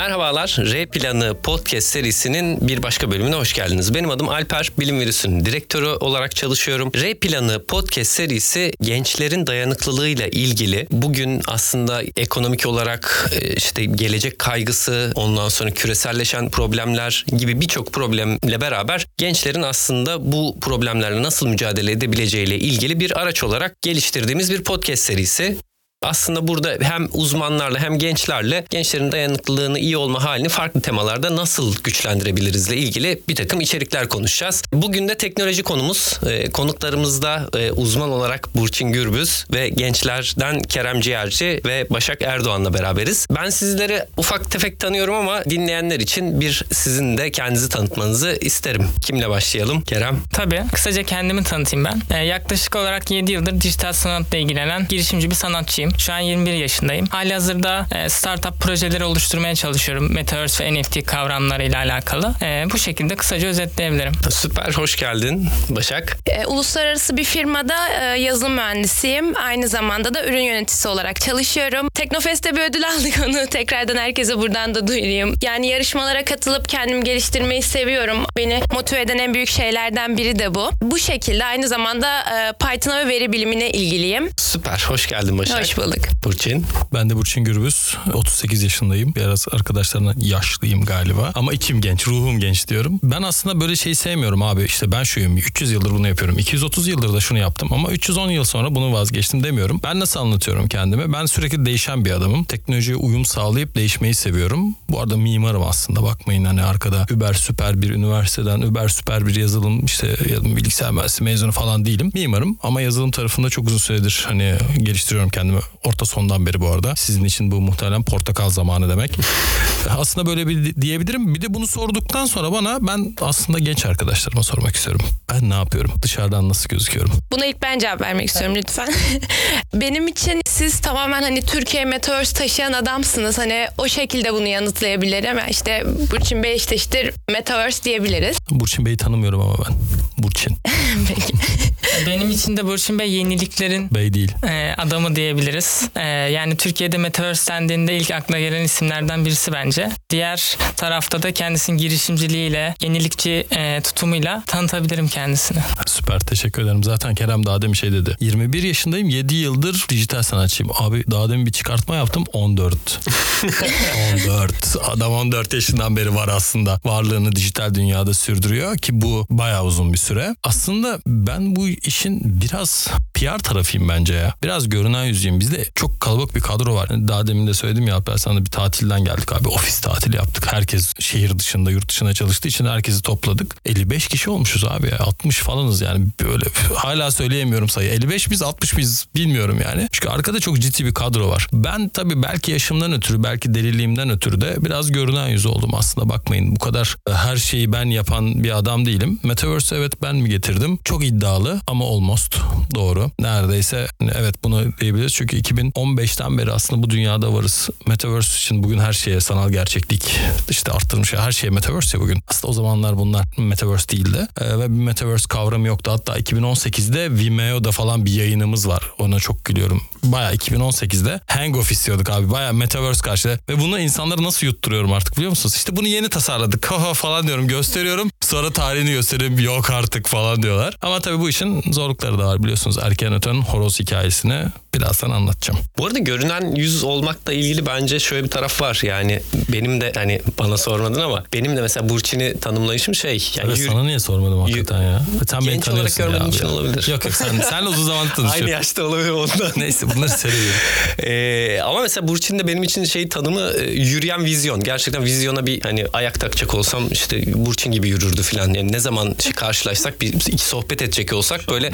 Merhabalar, R Planı Podcast serisinin bir başka bölümüne hoş geldiniz. Benim adım Alper, Bilim Virüsü'nün direktörü olarak çalışıyorum. R Planı Podcast serisi gençlerin dayanıklılığıyla ilgili. Bugün aslında ekonomik olarak e, işte gelecek kaygısı, ondan sonra küreselleşen problemler gibi birçok problemle beraber gençlerin aslında bu problemlerle nasıl mücadele edebileceğiyle ilgili bir araç olarak geliştirdiğimiz bir podcast serisi. Aslında burada hem uzmanlarla hem gençlerle gençlerin dayanıklılığını iyi olma halini farklı temalarda nasıl güçlendirebilirizle ilgili bir takım içerikler konuşacağız. Bugün de teknoloji konumuz. E, konuklarımızda e, uzman olarak Burçin Gürbüz ve gençlerden Kerem Ciğerci ve Başak Erdoğan'la beraberiz. Ben sizleri ufak tefek tanıyorum ama dinleyenler için bir sizin de kendinizi tanıtmanızı isterim. Kimle başlayalım? Kerem. Tabii. Kısaca kendimi tanıtayım ben. Ee, yaklaşık olarak 7 yıldır dijital sanatla ilgilenen girişimci bir sanatçıyım. Şu an 21 yaşındayım. Hali hazırda e, startup projeleri oluşturmaya çalışıyorum. Metaverse ve NFT kavramlarıyla alakalı. E, bu şekilde kısaca özetleyebilirim. Süper, hoş geldin Başak. E, uluslararası bir firmada e, yazılım mühendisiyim. Aynı zamanda da ürün yöneticisi olarak çalışıyorum. Teknofest'te bir ödül aldık onu. Tekrardan herkese buradan da duyurayım. Yani yarışmalara katılıp kendimi geliştirmeyi seviyorum. Beni motive eden en büyük şeylerden biri de bu. Bu şekilde aynı zamanda e, Python'a ve veri bilimine ilgiliyim. Süper, hoş geldin Başak. Hoş bulduk. Burçin. Ben de Burçin Gürbüz. 38 yaşındayım. Biraz arkadaşlarına yaşlıyım galiba. Ama içim genç, ruhum genç diyorum. Ben aslında böyle şey sevmiyorum abi. İşte ben şuyum. 300 yıldır bunu yapıyorum. 230 yıldır da şunu yaptım. Ama 310 yıl sonra bunu vazgeçtim demiyorum. Ben nasıl anlatıyorum kendimi? Ben sürekli değişen bir adamım. Teknolojiye uyum sağlayıp değişmeyi seviyorum. Bu arada mimarım aslında. Bakmayın hani arkada über süper bir üniversiteden über süper bir yazılım işte bilgisayar mühendisliği mezunu falan değilim. Mimarım ama yazılım tarafında çok uzun süredir hani geliştiriyorum kendimi. Orta sondan beri bu arada. Sizin için bu muhtemelen portakal zamanı demek. aslında böyle bir diyebilirim. Bir de bunu sorduktan sonra bana ben aslında genç arkadaşlarıma sormak istiyorum. Ben ne yapıyorum? Dışarıdan nasıl gözüküyorum? Buna ilk ben cevap vermek istiyorum lütfen. Benim için siz tamamen hani Türkiye Metaverse taşıyan adamsınız. Hani o şekilde bunu yanıtlayabilirim. İşte Burçin Bey işte işte Metaverse diyebiliriz. Burçin Bey'i tanımıyorum ama ben. Burçin. Peki. Benim için de Burçin Bey yeniliklerin Bey değil. e, adamı diyebiliriz. E, yani Türkiye'de Metaverse dendiğinde ilk akla gelen isimlerden birisi bence. Diğer tarafta da kendisinin girişimciliğiyle, yenilikçi e, tutumuyla tanıtabilirim kendisini. Süper teşekkür ederim. Zaten Kerem daha demin şey dedi. 21 yaşındayım 7 yıldır dijital sanatçıyım. Abi daha demin bir çıkartma yaptım 14. 14. Adam 14 yaşından beri var aslında. Varlığını dijital dünyada sürdürüyor ki bu bayağı uzun bir süre. Aslında ben bu işin biraz PR tarafıyım bence ya. Biraz görünen yüzüyüm. Bizde çok kalabalık bir kadro var. Daha demin de söyledim ya Alper sana bir tatilden geldik abi. Ofis tatili yaptık. Herkes şehir dışında yurt dışına çalıştığı için herkesi topladık. 55 kişi olmuşuz abi ya. 60 falanız yani böyle hala söyleyemiyorum sayı. 55 biz 60 biz bilmiyorum yani. Çünkü arkada çok ciddi bir kadro var. Ben tabii belki yaşımdan ötürü belki deliliğimden ötürü de biraz görünen yüz oldum aslında bakmayın. Bu kadar e, her şeyi ben yapan bir adam değilim. Metaverse evet ben mi getirdim? Çok iddialı ama almost doğru. Neredeyse evet bunu diyebiliriz. Çünkü 2015'ten beri aslında bu dünyada varız. Metaverse için bugün her şeye sanal gerçeklik işte arttırmış her şeye Metaverse ya bugün. Aslında o zamanlar bunlar Metaverse değildi. Ee, ve bir Metaverse kavramı yoktu. Hatta 2018'de Vimeo'da falan bir yayınımız var. Ona çok gülüyorum. Baya 2018'de Hangoff istiyorduk abi. Baya Metaverse karşıda. Ve bunu insanları nasıl yutturuyorum artık biliyor musunuz? İşte bunu yeni tasarladık. Haha falan diyorum gösteriyorum. Sonra tarihini gösteriyorum. Yok artık falan diyorlar. Ama tabii bu işin zorlukları da var biliyorsunuz. Erken öten horoz hikayesini birazdan anlatacağım. Bu arada görünen yüz olmakla ilgili bence şöyle bir taraf var. Yani benim de hani bana sormadın ama benim de mesela Burçin'i tanımlayışım şey. Yani Evet, yürü- sana niye sormadım hakikaten ya? Sen beni Genç olarak tanıyorsun ya görmediğim için olabilir. Yok yok sen, senle uzun zaman Aynı tanışıyoruz. yaşta olabilir ondan. Neyse bunları seviyorum. Ee, ama mesela Burçin de benim için şey tanımı e, yürüyen vizyon. Gerçekten vizyona bir hani ayak takacak olsam işte Burçin gibi yürürdü falan. Yani ne zaman şey karşılaşsak bir iki sohbet edecek olsak böyle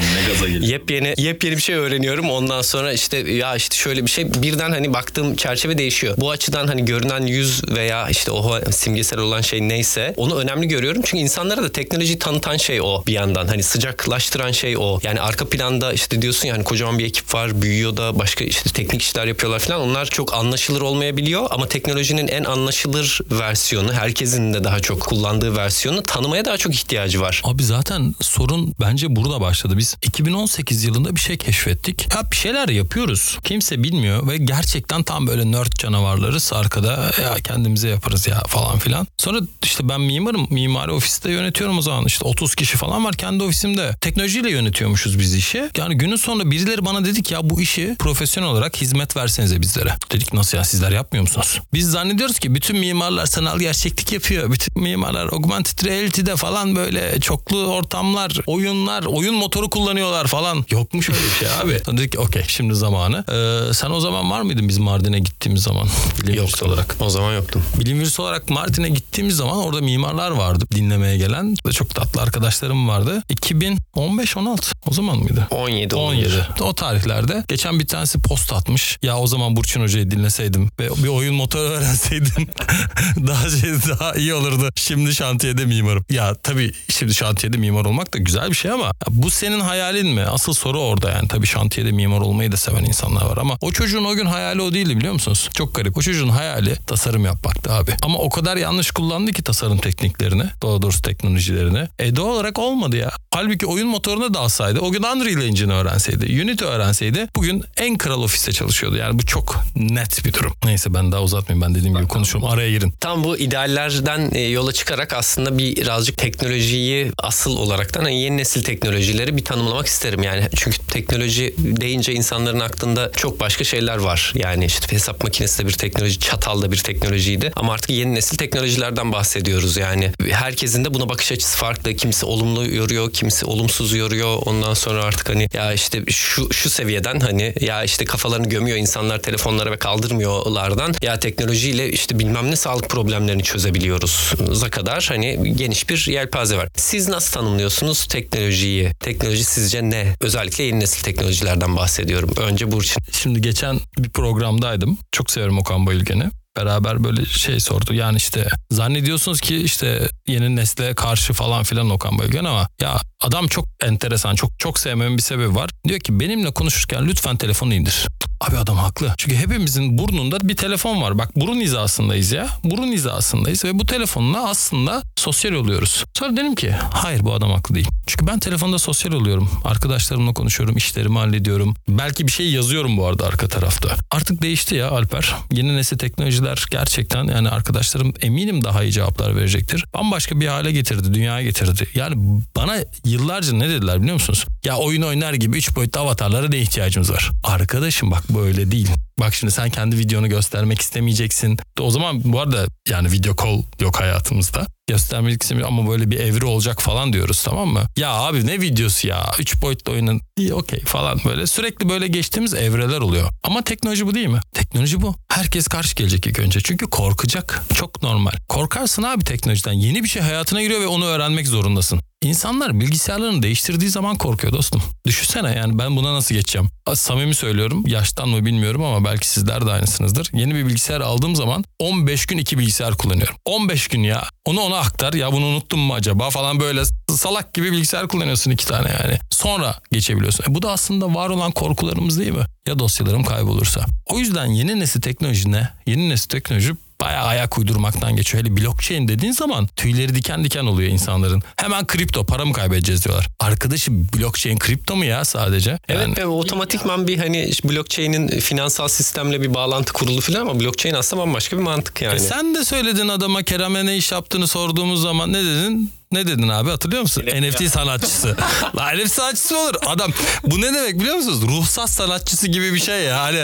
yepyeni yepyeni bir şey öğreniyorum. Ondan sonra işte ya işte şöyle bir şey birden hani baktığım çerçeve değişiyor. Bu açıdan hani görünen yüz veya işte o simgesel olan şey neyse onu önemli görüyorum. Çünkü insanlara da teknolojiyi tanıtan şey o bir yandan. Hani sıcaklaştıran şey o. Yani arka planda işte diyorsun ya hani kocaman bir ekip var büyüyor da başka işte teknik işler yapıyorlar falan. Onlar çok anlaşılır olmayabiliyor ama teknolojinin en anlaşılır versiyonu herkesin de daha çok kullandığı versiyonu tanımaya daha çok ihtiyacı var. Abi zaten sorun bence burada başladı. Biz 2018 yılında bir şey keşfettik. Ya bir şeyler yapıyoruz. Kimse bilmiyor ve gerçekten tam böyle nerd canavarlarız. Arkada ya kendimize yaparız ya falan filan. Sonra işte ben mimarım. Mimari ofiste yönetiyorum o zaman. işte 30 kişi falan var kendi ofisimde. Teknolojiyle yönetiyormuşuz biz işi. Yani günün sonunda birileri bana dedik ya bu işi profesyonel olarak hizmet versenize bizlere. Dedik nasıl ya sizler yapmıyor musunuz? Biz zannediyoruz ki bütün mimarlar sanal gerçeklik yapıyor. Bütün mimarlar augmented reality'de falan böyle çoklu ortamlar, oyunlar, oyun motoru kullanıyorlar falan. Yokmuş öyle bir şey abi. Sonra dedik okey şimdi zamanı. Ee, sen o zaman var mıydın biz Mardin'e gittiğimiz zaman? Bilim virüsü olarak. O zaman yoktum. Bilim virüsü olarak Mardin'e gittiğimiz zaman orada mimarlar vardı dinlemeye gelen. Çok tatlı arkadaşlarım vardı. 2015-16 o zaman mıydı? 17 olabilir. 17. O tarihlerde. Geçen bir tanesi post atmış. Ya o zaman Burçin Hoca'yı dinleseydim ve bir oyun motoru öğrenseydim daha şey daha iyi olurdu. Şimdi şantiyede mimarım. Ya tabii şimdi şantiyede mimar olmak da güzel bir şey ama bu senin hayalin mi? Asıl soru orada yani. Tabii şantiyede mimar olmayı da seven insanlar var ama o çocuğun o gün hayali o değildi biliyor musunuz? Çok garip. O çocuğun hayali tasarım yapmaktı abi. Ama o kadar yanlış kullandı ki tasarım tekniklerini, daha doğrusu teknolojilerini. E doğal olarak olmadı ya. Halbuki oyun motoruna dalsaydı, o gün Unreal Engine öğrenseydi, Unity öğrenseydi bugün en kral ofiste çalışıyordu. Yani bu çok net bir durum. Neyse ben daha uzatmayayım. Ben dediğim gibi konuşurum. Araya girin. Tam bu ideallerden e, yola çıkarak aslında birazcık teknolojiyi asıl olaraktan hani yeni nesil teknolojileri bir tanımlamak isterim. Yani çünkü teknoloji deyince insanların aklında çok başka şeyler var. Yani işte hesap makinesi de bir teknoloji, çatal da bir teknolojiydi. Ama artık yeni nesil teknolojilerden bahsediyoruz. Yani herkesin de buna bakış açısı farklı. Kimisi olumlu yoruyor, kimisi olumsuz yoruyor. Ondan sonra artık hani ya işte şu şu seviyeden hani ya işte kafalarını gömüyor insanlar telefonlara ve kaldırmıyorlardan ya teknolojiyle işte bilmem ne sağlık problemlerini çözebiliyoruz za kadar hani geniş bir yelpaze var. Siz nasıl tanımlıyorsunuz teknolojiyi? Teknoloji sizce ne? Özellikle yeni nesil teknolojilerden bahsediyorum. Önce Burçin. Şimdi geçen bir programdaydım. Çok severim Okan Bayülgen'i. Beraber böyle şey sordu. Yani işte zannediyorsunuz ki işte yeni nesle karşı falan filan Okan Bayülgen ama ya adam çok enteresan. Çok çok sevmemin bir sebebi var. Diyor ki benimle konuşurken lütfen telefonu indir. Abi adam haklı. Çünkü hepimizin burnunda bir telefon var. Bak burun hizasındayız ya. Burun hizasındayız ve bu telefonla aslında sosyal oluyoruz. Sonra dedim ki hayır bu adam haklı değil. Çünkü ben telefonda sosyal oluyorum. Arkadaşlarımla konuşuyorum, işlerimi hallediyorum. Belki bir şey yazıyorum bu arada arka tarafta. Artık değişti ya Alper. Yeni nesil teknolojiler gerçekten yani arkadaşlarım eminim daha iyi cevaplar verecektir. Bambaşka bir hale getirdi, dünyaya getirdi. Yani bana yıllarca ne dediler biliyor musunuz? Ya oyun oynar gibi 3 boyutlu avatarlara ne ihtiyacımız var? Arkadaşım bak böyle değil. Bak şimdi sen kendi videonu göstermek istemeyeceksin. O zaman bu arada yani video call yok hayatımızda. Göstermek istemiyorum ama böyle bir evri olacak falan diyoruz tamam mı? Ya abi ne videosu ya? Üç boyutlu oyunun iyi okey falan böyle. Sürekli böyle geçtiğimiz evreler oluyor. Ama teknoloji bu değil mi? Teknoloji bu. Herkes karşı gelecek ilk önce. Çünkü korkacak. Çok normal. Korkarsın abi teknolojiden. Yeni bir şey hayatına giriyor ve onu öğrenmek zorundasın. İnsanlar bilgisayarlarını değiştirdiği zaman korkuyor dostum. Düşünsene yani ben buna nasıl geçeceğim? Samimi söylüyorum yaştan mı bilmiyorum ama belki sizler de aynısınızdır. Yeni bir bilgisayar aldığım zaman 15 gün iki bilgisayar kullanıyorum. 15 gün ya. Onu ona aktar ya bunu unuttum mu acaba falan böyle salak gibi bilgisayar kullanıyorsun iki tane yani. Sonra geçebiliyorsun. E bu da aslında var olan korkularımız değil mi? Ya dosyalarım kaybolursa. O yüzden yeni nesil teknoloji ne? Yeni nesil teknoloji bayağı ayak uydurmaktan geçiyor. Hele blockchain dediğin zaman tüyleri diken diken oluyor insanların. Hemen kripto para mı kaybedeceğiz diyorlar. Arkadaşım blockchain kripto mu ya sadece? Evet ve otomatikman bir hani blockchain'in finansal sistemle bir bağlantı kurulu falan ama blockchain aslında bambaşka bir mantık yani. E sen de söyledin adama Kerem'e ne iş yaptığını sorduğumuz zaman ne dedin? Ne dedin abi hatırlıyor musun? NFT sanatçısı. Lan NFT sanatçısı mı olur? Adam bu ne demek biliyor musunuz? Ruhsat sanatçısı gibi bir şey ya. Hani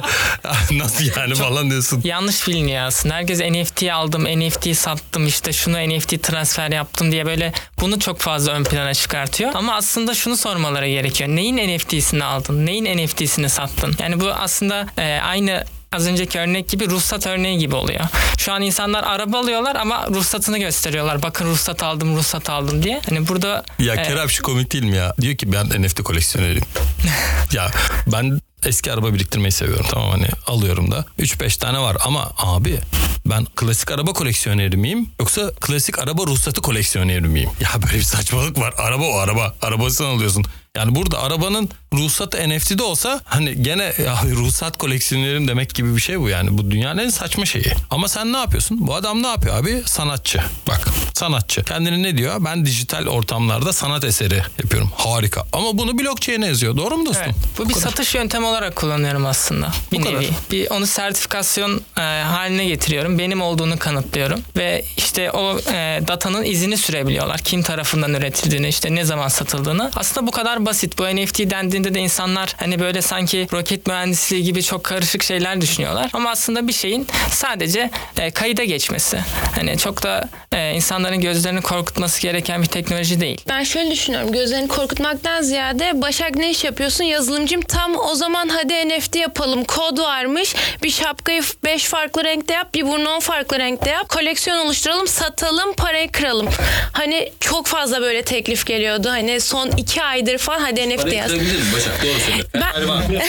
nasıl yani falan diyorsun. Yanlış biliniyor aslında. Herkes NFT aldım, NFT sattım, işte şunu NFT transfer yaptım diye böyle bunu çok fazla ön plana çıkartıyor. Ama aslında şunu sormaları gerekiyor. Neyin NFT'sini aldın? Neyin NFT'sini sattın? Yani bu aslında e, aynı az önceki örnek gibi ruhsat örneği gibi oluyor. Şu an insanlar araba alıyorlar ama ruhsatını gösteriyorlar. Bakın ruhsat aldım, ruhsat aldım diye. Hani burada Ya e, Kerem şu komik değil mi ya? Diyor ki ben NFT koleksiyoneriyim. ya ben eski araba biriktirmeyi seviyorum tamam hani alıyorum da. 3-5 tane var ama abi ben klasik araba koleksiyoneri miyim yoksa klasik araba ruhsatı koleksiyoneri miyim? Ya böyle bir saçmalık var. Araba o araba. Arabasını alıyorsun. Yani burada arabanın ruhsatı NFT'de olsa hani gene ya ruhsat koleksiyonerim demek gibi bir şey bu yani. Bu dünyanın en saçma şeyi. Ama sen ne yapıyorsun? Bu adam ne yapıyor abi? Sanatçı. Bak sanatçı. Kendini ne diyor? Ben dijital ortamlarda sanat eseri yapıyorum. Harika. Ama bunu blockchain'e yazıyor. Doğru mu dostum? Evet. Bu bir kadar. satış yöntemi olarak kullanıyorum aslında. Bir Bu kadar. nevi. Bir onu sertifikasyon e, haline getiriyorum. Benim olduğunu kanıtlıyorum ve işte o e, datanın izini sürebiliyorlar. Kim tarafından üretildiğini, işte ne zaman satıldığını. Aslında bu kadar basit. Bu NFT dendiğinde de insanlar hani böyle sanki roket mühendisliği gibi çok karışık şeyler düşünüyorlar. Ama aslında bir şeyin sadece e, kayıda geçmesi. Hani çok da e, insanların gözlerini korkutması gereken bir teknoloji değil. Ben şöyle düşünüyorum. Gözlerini korkutmaktan ziyade Başak ne iş yapıyorsun? Yazılımcım tam o zaman hadi NFT yapalım. Kod varmış. Bir şapkayı 5 farklı renkte yap. Bir burnu 10 farklı renkte yap. Koleksiyon oluşturalım. Satalım. Parayı kıralım. Hani çok fazla böyle teklif geliyordu. Hani son 2 aydır falan hadi NFT yaz. Başak doğru söyle. Ben...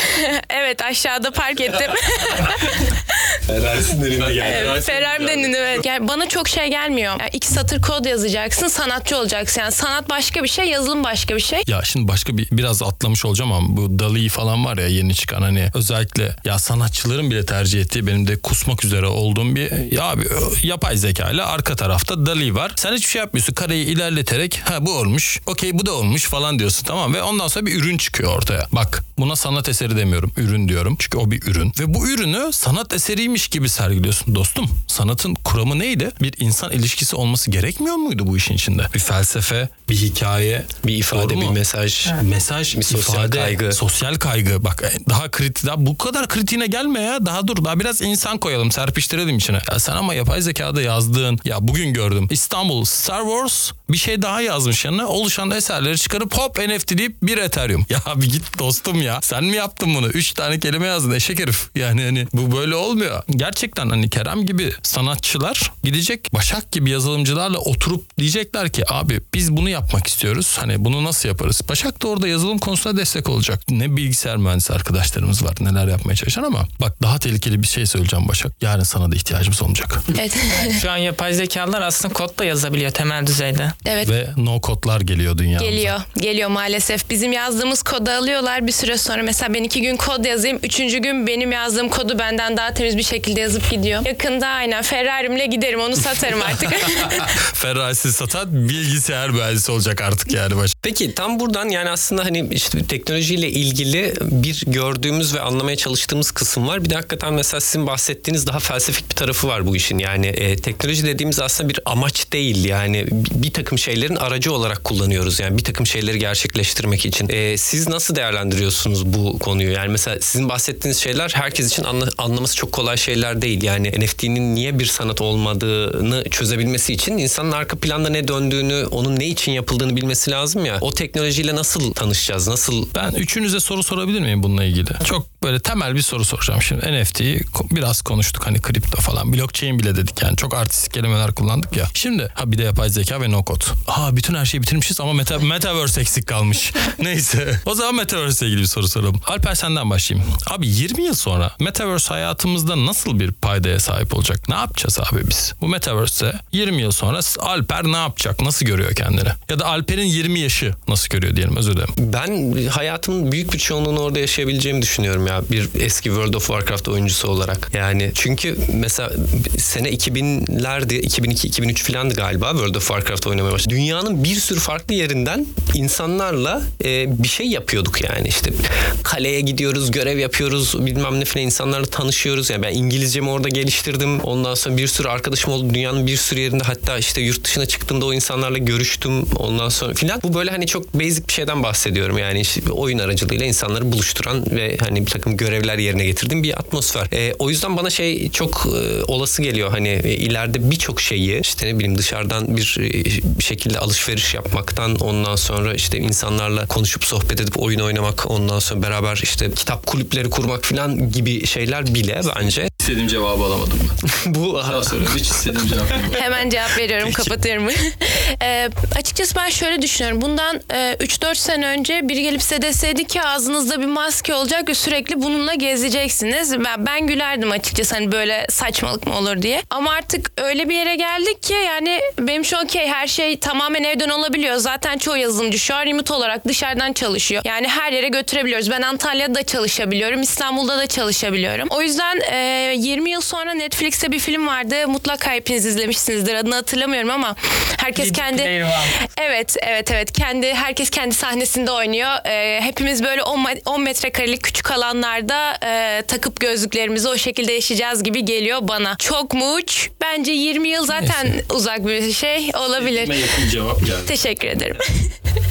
evet aşağıda park ettim. Ferrari'sin elinde Evet, Ferrari'den ünlü, evet. Yani bana çok şey gelmiyor. Yani iki satır kod yazacaksın, sanatçı olacaksın. Yani sanat başka bir şey, yazılım başka bir şey. Ya şimdi başka bir biraz atlamış olacağım ama bu Dali falan var ya yeni çıkan hani özellikle ya sanatçıların bile tercih ettiği benim de kusmak üzere olduğum bir ya abi yapay zeka ile arka tarafta Dali var. Sen hiçbir şey yapmıyorsun. Kareyi ilerleterek ha bu olmuş. Okey bu da olmuş falan diyorsun tamam ve ondan sonra bir ürün çıkıyor ortaya. Bak buna sanat eseri demiyorum. Ürün diyorum. Çünkü o bir ürün. Ve bu ürünü sanat eseriymiş gibi sergiliyorsun dostum. Sanatın kuramı neydi? Bir insan ilişkisi olması gerekmiyor muydu bu işin içinde? Bir felsefe, bir hikaye, Bir ifade, Doğru bir mesaj. mesaj, Bir sosyal ifade, kaygı. sosyal kaygı. Bak e, daha kritik, daha bu kadar kritiğine gelme ya. Daha dur, daha biraz insan koyalım, serpiştirelim içine. Ya sen ama yapay zekada yazdığın, ya bugün gördüm. İstanbul Star Wars bir şey daha yazmış yanına. Oluşan eserleri çıkarıp hop NFT deyip bir Ethereum. Ya bir git dostum ya. Sen mi yaptın bunu? Üç tane kelime yazdın eşek herif. Yani hani bu böyle olmuyor. Gerçekten hani Kerem gibi sanatçılar gidecek Başak gibi yazılımcılarla oturup diyecekler ki abi biz bunu yapmak istiyoruz. Hani bunu nasıl yaparız? Başak da orada yazılım konusunda destek olacak. Ne bilgisayar mühendisi arkadaşlarımız var neler yapmaya çalışan ama bak daha tehlikeli bir şey söyleyeceğim Başak. Yarın sana da ihtiyacımız olacak. Evet. Şu an yapay zekalar aslında kod da yazabiliyor temel düzeyde. evet. Ve no kodlar geliyor dünyamıza. Geliyor. Geliyor maalesef. Bizim yazdığımız kodu alıyorlar bir süre sonra. Mesela ben iki gün kod yazayım. Üçüncü gün benim yazdığım kodu benden daha temiz bir şekilde yazıp gidiyor. Yakında aynen Ferrari'mle giderim. Onu satarım artık. Ferrari'si satan bilgisayar mühendisi olacak artık yani Başak. Peki tam buradan yani aslında hani işte teknolojiyle ilgili bir gördüğümüz ve anlamaya çalıştığımız kısım var. Bir de hakikaten mesela sizin bahsettiğiniz daha felsefik bir tarafı var bu işin. Yani e, teknoloji dediğimiz aslında bir amaç değil. Yani bir, bir takım şeylerin aracı olarak kullanıyoruz. Yani bir takım şeyleri gerçekleştirmek için. E, siz nasıl değerlendiriyorsunuz bu konuyu? Yani mesela sizin bahsettiğiniz şeyler herkes için anla- anlaması çok kolay şeyler değil. Yani NFT'nin niye bir sanat olmadığını çözebilmesi için insanın arka planda ne döndüğünü, onun ne için yapıldığını bilmesi lazım ya. O teknolojiyle nasıl tanışacağız? Nasıl Ben üçünüze soru sorabilir miyim bununla ilgili? Çok böyle temel bir soru soracağım şimdi. NFT'yi biraz konuştuk hani kripto falan. Blockchain bile dedik yani. Çok artistik kelimeler kullandık ya. Şimdi ha bir de yapay zeka ve no code. Ha bütün her şeyi bitirmişiz ama meta, metaverse eksik kalmış. Neyse. O zaman metaverse ile ilgili bir soru soralım. Alper senden başlayayım. Abi 20 yıl sonra metaverse hayatımızda nasıl bir paydaya sahip olacak? Ne yapacağız abi biz? Bu metaverse'te 20 yıl sonra Alper ne yapacak? Nasıl görüyor kendini? Ya da Alper'in 20 yaşı nasıl görüyor diyelim özür dilerim. Ben hayatımın büyük bir çoğunluğunu orada yaşayabileceğimi düşünüyorum ya. Bir eski World of Warcraft oyuncusu olarak. Yani çünkü mesela sene 2000'lerdi, 2002-2003 filandı galiba World of Warcraft oynamaya başladım. Dünyanın bir sürü farklı yerinden insanlarla e, bir şey yapıyorduk yani. işte kaleye gidiyoruz, görev yapıyoruz, bilmem ne filan insanlarla tanışıyoruz. Yani ben İngilizcemi orada geliştirdim. Ondan sonra bir sürü arkadaşım oldu dünyanın bir sürü yerinde. Hatta işte yurt dışına çıktığımda o insanlarla görüştüm. Ondan sonra filan. Bu böyle hani çok basic bir şeyden bahsediyorum. Yani işte oyun aracılığıyla insanları buluşturan ve hani bir takım görevler yerine getirdiğim bir atmosfer. E, o yüzden bana şey çok e, olası geliyor. Hani e, ileride birçok şeyi işte ne bileyim dışarıdan bir, e, bir şekilde alışveriş yapmaktan ondan sonra işte insanlarla konuşup sohbet edip oyun oynamak ondan sonra beraber işte kitap kulüpleri kurmak filan gibi şeyler bile bence İstediğim cevabı alamadım ben. bu Daha sonra hiç istediğim cevabı alamadım. Hemen cevap veriyorum, kapatıyorum. Ee, açıkçası ben şöyle düşünüyorum. Bundan e, 3-4 sene önce biri gelip size deseydi ki ağzınızda bir maske olacak ve sürekli bununla gezeceksiniz. Ben, ben gülerdim açıkçası hani böyle saçmalık mı olur diye. Ama artık öyle bir yere geldik ki yani benim için okey her şey tamamen evden olabiliyor. Zaten çoğu yazılımcı şu an remote olarak dışarıdan çalışıyor. Yani her yere götürebiliyoruz. Ben Antalya'da çalışabiliyorum. İstanbul'da da çalışabiliyorum. O yüzden e, 20 yıl sonra Netflix'te bir film vardı. Mutlaka hepiniz izlemişsinizdir. Adını hatırlamıyorum ama herkes kendi. Evet, evet, evet. Kendi herkes kendi sahnesinde oynuyor. Ee, hepimiz böyle 10, ma- 10 metrekarelik küçük alanlarda e, takıp gözlüklerimizi o şekilde yaşayacağız gibi geliyor bana. Çok muç. Bence 20 yıl zaten Neyse. uzak bir şey olabilir. yakın cevap geldi. Teşekkür ederim.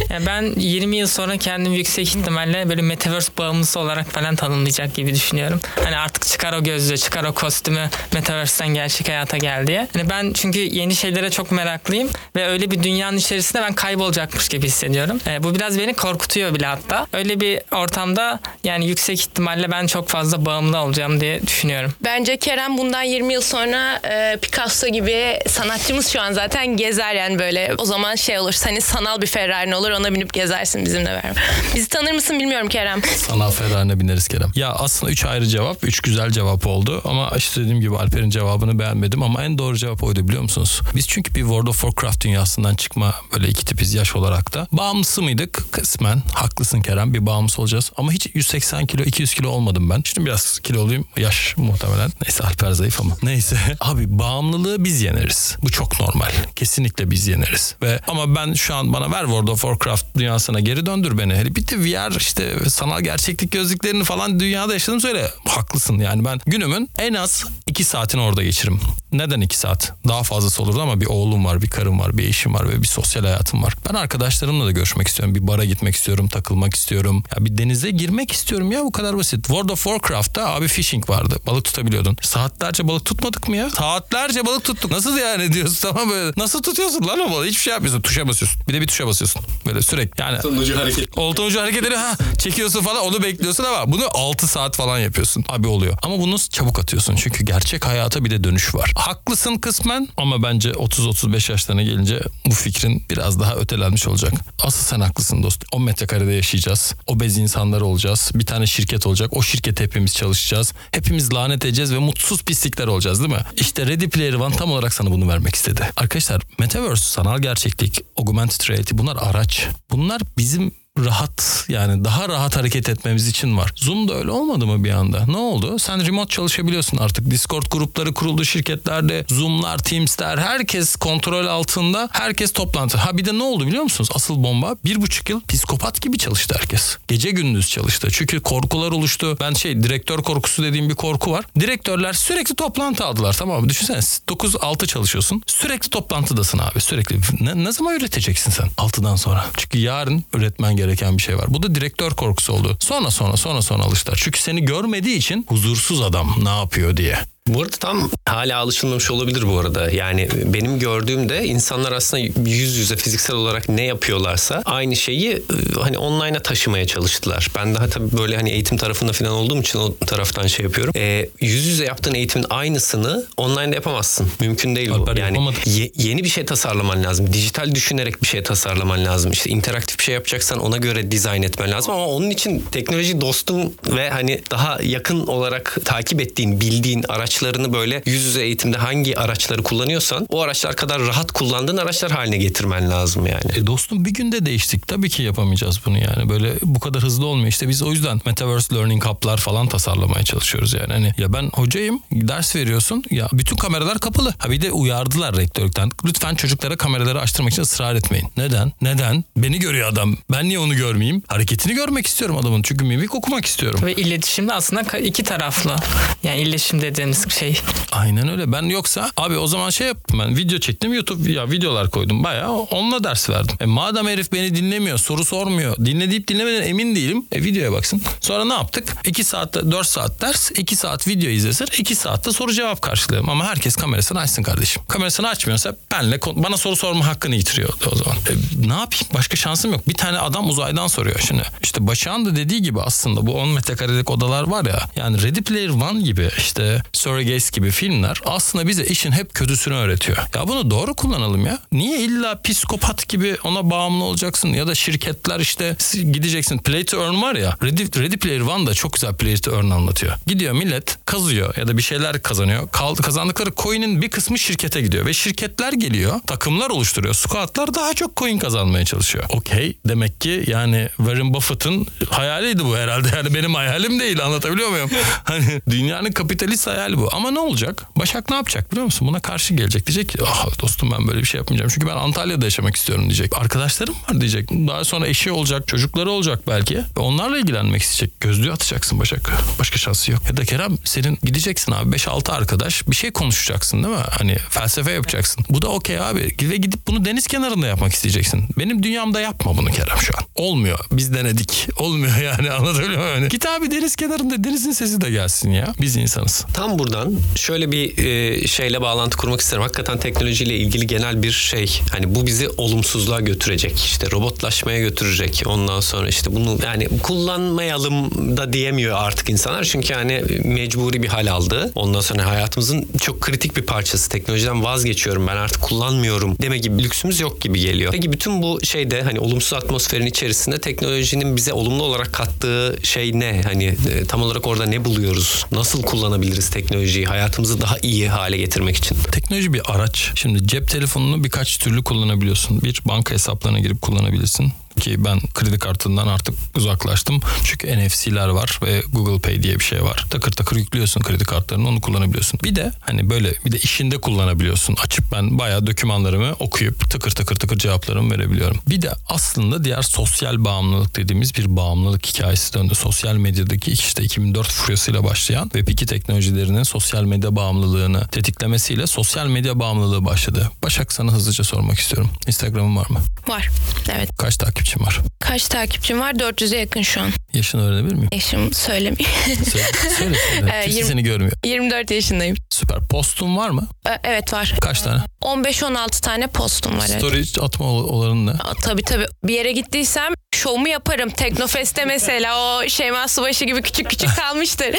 Ya ben 20 yıl sonra kendimi yüksek ihtimalle böyle metaverse bağımlısı olarak falan tanımlayacak gibi düşünüyorum. Hani artık çıkar o gözlüğü, çıkar o kostümü metaverse'ten gerçek hayata gel diye. Hani ben çünkü yeni şeylere çok meraklıyım ve öyle bir dünyanın içerisinde ben kaybolacakmış gibi hissediyorum. E, bu biraz beni korkutuyor bile hatta. Öyle bir ortamda yani yüksek ihtimalle ben çok fazla bağımlı olacağım diye düşünüyorum. Bence Kerem bundan 20 yıl sonra e, Picasso gibi sanatçımız şu an zaten gezer yani böyle. O zaman şey olur hani sanal bir Ferrari olur ona binip gezersin bizimle beraber. Bizi tanır mısın bilmiyorum Kerem. Sana Ferrari'ne bineriz Kerem. Ya aslında üç ayrı cevap. Üç güzel cevap oldu. Ama işte dediğim gibi Alper'in cevabını beğenmedim. Ama en doğru cevap oydu biliyor musunuz? Biz çünkü bir World of Warcraft dünyasından çıkma böyle iki tipiz yaş olarak da. Bağımlısı mıydık? Kısmen. Haklısın Kerem. Bir bağımlısı olacağız. Ama hiç 180 kilo 200 kilo olmadım ben. Şimdi biraz kiloluyum. Yaş muhtemelen. Neyse Alper zayıf ama. Neyse. Abi bağımlılığı biz yeneriz. Bu çok normal. Kesinlikle biz yeneriz. Ve ama ben şu an bana ver World of Warcraft dünyasına geri döndür beni. Hele bir de VR işte sanal gerçeklik gözlüklerini falan dünyada yaşadım söyle. Haklısın yani ben günümün en az 2 saatini orada geçiririm. Neden 2 saat? Daha fazlası olurdu ama bir oğlum var, bir karım var, bir eşim var ve bir sosyal hayatım var. Ben arkadaşlarımla da görüşmek istiyorum. Bir bara gitmek istiyorum, takılmak istiyorum. Ya bir denize girmek istiyorum ya bu kadar basit. World of Warcraft'ta abi fishing vardı. Balık tutabiliyordun. Saatlerce balık tutmadık mı ya? Saatlerce balık tuttuk. Nasıl yani diyorsun tamam böyle. Nasıl tutuyorsun lan o balığı? Hiçbir şey yapmıyorsun. Tuşa basıyorsun. Bir de bir tuşa basıyorsun. Böyle sürekli. Yani Sonucu hareket. Ucu hareketleri ha çekiyorsun falan onu bekliyorsun ama bunu 6 saat falan yapıyorsun. Abi oluyor. Ama bunu çabuk atıyorsun çünkü gerçek hayata bir de dönüş var. Haklısın kısmen ama bence 30-35 yaşlarına gelince bu fikrin biraz daha ötelenmiş olacak. Asıl sen haklısın dost. 10 metrekarede yaşayacağız. Obez insanlar olacağız. Bir tane şirket olacak. O şirket hepimiz çalışacağız. Hepimiz lanet edeceğiz ve mutsuz pislikler olacağız değil mi? İşte Ready Player One tam olarak sana bunu vermek istedi. Arkadaşlar Metaverse, sanal gerçeklik, augmented reality bunlar araç. Bunlar bizim rahat yani daha rahat hareket etmemiz için var. Zoom'da öyle olmadı mı bir anda? Ne oldu? Sen remote çalışabiliyorsun artık. Discord grupları kuruldu şirketlerde. Zoom'lar, Teams'ler herkes kontrol altında. Herkes toplantı. Ha bir de ne oldu biliyor musunuz? Asıl bomba bir buçuk yıl psikopat gibi çalıştı herkes. Gece gündüz çalıştı. Çünkü korkular oluştu. Ben şey direktör korkusu dediğim bir korku var. Direktörler sürekli toplantı aldılar tamam mı? Düşünsene 9-6 çalışıyorsun. Sürekli toplantıdasın abi sürekli. Ne, ne zaman üreteceksin sen 6'dan sonra? Çünkü yarın üretmen gereken bir şey var. Bu da direktör korkusu oldu. Sonra sonra sonra sonra alıştılar. Çünkü seni görmediği için huzursuz adam ne yapıyor diye. Bu arada tam hala alışılmamış olabilir bu arada. Yani benim gördüğümde insanlar aslında yüz yüze fiziksel olarak ne yapıyorlarsa aynı şeyi e, hani online'a taşımaya çalıştılar. Ben daha tabii böyle hani eğitim tarafında falan olduğum için o taraftan şey yapıyorum. E, yüz yüze yaptığın eğitimin aynısını online'da yapamazsın. Mümkün değil bu. Yani ye- yeni bir şey tasarlaman lazım. Dijital düşünerek bir şey tasarlaman lazım. İşte interaktif bir şey yapacaksan ona göre dizayn etmen lazım ama onun için teknoloji dostum ve hani daha yakın olarak takip ettiğin, bildiğin araçlarını böyle yüz yüze eğitimde hangi araçları kullanıyorsan o araçlar kadar rahat kullandığın araçlar haline getirmen lazım yani. E dostum bir günde değiştik. Tabii ki yapamayacağız bunu yani. Böyle bu kadar hızlı olmuyor. İşte biz o yüzden Metaverse Learning Hub'lar falan tasarlamaya çalışıyoruz yani. Hani ya ben hocayım, ders veriyorsun. Ya bütün kameralar kapalı. Ha bir de uyardılar rektörlükten. Lütfen çocuklara kameraları açtırmak için ısrar etmeyin. Neden? Neden? Beni görüyor adam. Ben niye onu görmeyeyim? Hareketini görmek istiyorum adamın. Çünkü mimik okumak istiyorum. Ve iletişimde aslında iki taraflı. Yani iletişim dediğimiz şey. Aynen öyle. Ben yoksa abi o zaman şey yaptım ben. Video çektim YouTube ya videolar koydum. Bayağı onunla ders verdim. E madem herif beni dinlemiyor, soru sormuyor. Dinle deyip dinlemeden emin değilim. E videoya baksın. Sonra ne yaptık? 2 saatte 4 saat ders, 2 saat video izlesin, 2 saatte soru cevap karşılayalım. Ama herkes kamerasını açsın kardeşim. Kamerasını açmıyorsa benle bana soru sorma hakkını yitiriyor o zaman. E, ne yapayım? Başka şansım yok. Bir tane adam uzaydan soruyor şimdi. İşte Başak'ın da dediği gibi aslında bu 10 metrekarelik odalar var ya. Yani Ready Player One gibi işte Surrogates gibi film filmler aslında bize işin hep kötüsünü öğretiyor. Ya bunu doğru kullanalım ya. Niye illa psikopat gibi ona bağımlı olacaksın ya da şirketler işte gideceksin play to earn var ya Ready, Ready Player One da çok güzel play to earn anlatıyor. Gidiyor millet kazıyor ya da bir şeyler kazanıyor. Kal- kazandıkları coin'in bir kısmı şirkete gidiyor ve şirketler geliyor takımlar oluşturuyor. Squadlar daha çok coin kazanmaya çalışıyor. Okey demek ki yani Warren Buffett'ın hayaliydi bu herhalde. Yani benim hayalim değil anlatabiliyor muyum? hani dünyanın kapitalist hayali bu. Ama ne olacak? Başak ne yapacak biliyor musun? Buna karşı gelecek. Diyecek ki ah dostum ben böyle bir şey yapmayacağım. Çünkü ben Antalya'da yaşamak istiyorum diyecek. Arkadaşlarım var diyecek. Daha sonra eşi olacak, çocukları olacak belki. Ve onlarla ilgilenmek isteyecek. Gözlüğü atacaksın Başak. Başka şansı yok. Ya da Kerem senin gideceksin abi 5-6 arkadaş bir şey konuşacaksın değil mi? Hani felsefe yapacaksın. Bu da okey abi. Ve gidip bunu deniz kenarında yapmak isteyeceksin. Benim dünyamda yapma bunu Kerem şu an. Olmuyor. Biz denedik. Olmuyor yani anlatabiliyor muyum? Yani git abi deniz kenarında denizin sesi de gelsin ya. Biz insanız. Tam buradan şöyle bir e, şeyle bağlantı kurmak isterim. Hakikaten teknolojiyle ilgili genel bir şey. Hani bu bizi olumsuzluğa götürecek. İşte robotlaşmaya götürecek. Ondan sonra işte bunu yani kullanmayalım da diyemiyor artık insanlar. Çünkü hani mecburi bir hal aldı. Ondan sonra hayatımızın çok kritik bir parçası. Teknolojiden vazgeçiyorum ben artık kullanmıyorum deme gibi bir lüksümüz yok gibi geliyor. Peki bütün bu şeyde hani olumsuz atmosferin içerisinde teknolojinin bize olumlu olarak kattığı şey ne? Hani e, tam olarak orada ne buluyoruz? Nasıl kullanabiliriz teknolojiyi hayatımızı daha iyi hale getirmek için? Teknoloji bir araç. Şimdi cep telefonunu birkaç türlü kullanabiliyorsun. Bir banka hesaplarına girip kullanabilirsin ki ben kredi kartından artık uzaklaştım. Çünkü NFC'ler var ve Google Pay diye bir şey var. Takır takır yüklüyorsun kredi kartlarını onu kullanabiliyorsun. Bir de hani böyle bir de işinde kullanabiliyorsun. Açıp ben bayağı dokümanlarımı okuyup tıkır tıkır tıkır cevaplarımı verebiliyorum. Bir de aslında diğer sosyal bağımlılık dediğimiz bir bağımlılık hikayesi döndü. Sosyal medyadaki işte 2004 furyasıyla başlayan ve Web2 teknolojilerinin sosyal medya bağımlılığını tetiklemesiyle sosyal medya bağımlılığı başladı. Başak sana hızlıca sormak istiyorum. Instagram'ın var mı? Var. Evet. Kaç takipçin var? Kaç takipçim var? 400'e yakın şu an. Yaşını öğrenebilir miyim? Eşim söylemeyeyim. Söyle, söyle. söyle. Ee, seni görmüyor. 24 yaşındayım. Süper. Postun var mı? Ee, Evet var. Kaç tane? 15-16 tane postum var. Evet. Story atma ol- olanın ne? Aa, Tabii tabii. Bir yere gittiysem şovumu yaparım. Teknofest'te mesela o Şeyma Subaşı gibi küçük küçük kalmıştır.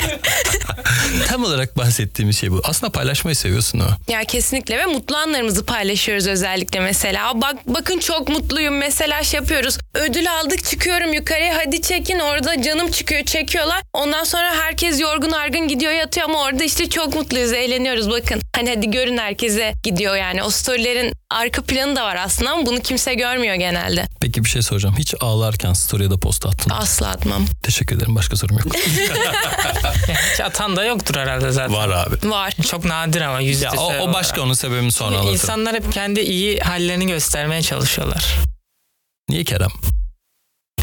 Tam olarak bahsettiğimiz şey bu. Aslında paylaşmayı seviyorsun o. ya kesinlikle ve mutlu anlarımızı paylaşıyoruz özellikle mesela. Bak bakın çok mutluyum mesela şey yapıyoruz. Ödül aldık çıkıyorum yukarıya hadi çekin orada canım çıkıyor çekiyorlar. Ondan sonra herkes yorgun argın gidiyor yatıyor ama orada işte çok mutluyuz eğleniyoruz bakın. Hani hadi görün herkese gidiyor yani. O storylerin arka planı da var aslında ama bunu kimse görmüyor genelde. Peki bir şey soracağım. Hiç ağlarken story'e de post attın. mı? Asla atmam. Teşekkür ederim. Başka sorum yok. Hiç atan da yoktur herhalde zaten. Var abi. Var. Çok nadir ama yüzde o, o başka onun sebebini sonra anlatırım. İnsanlar hep kendi iyi hallerini göstermeye çalışıyorlar. Niye Kerem?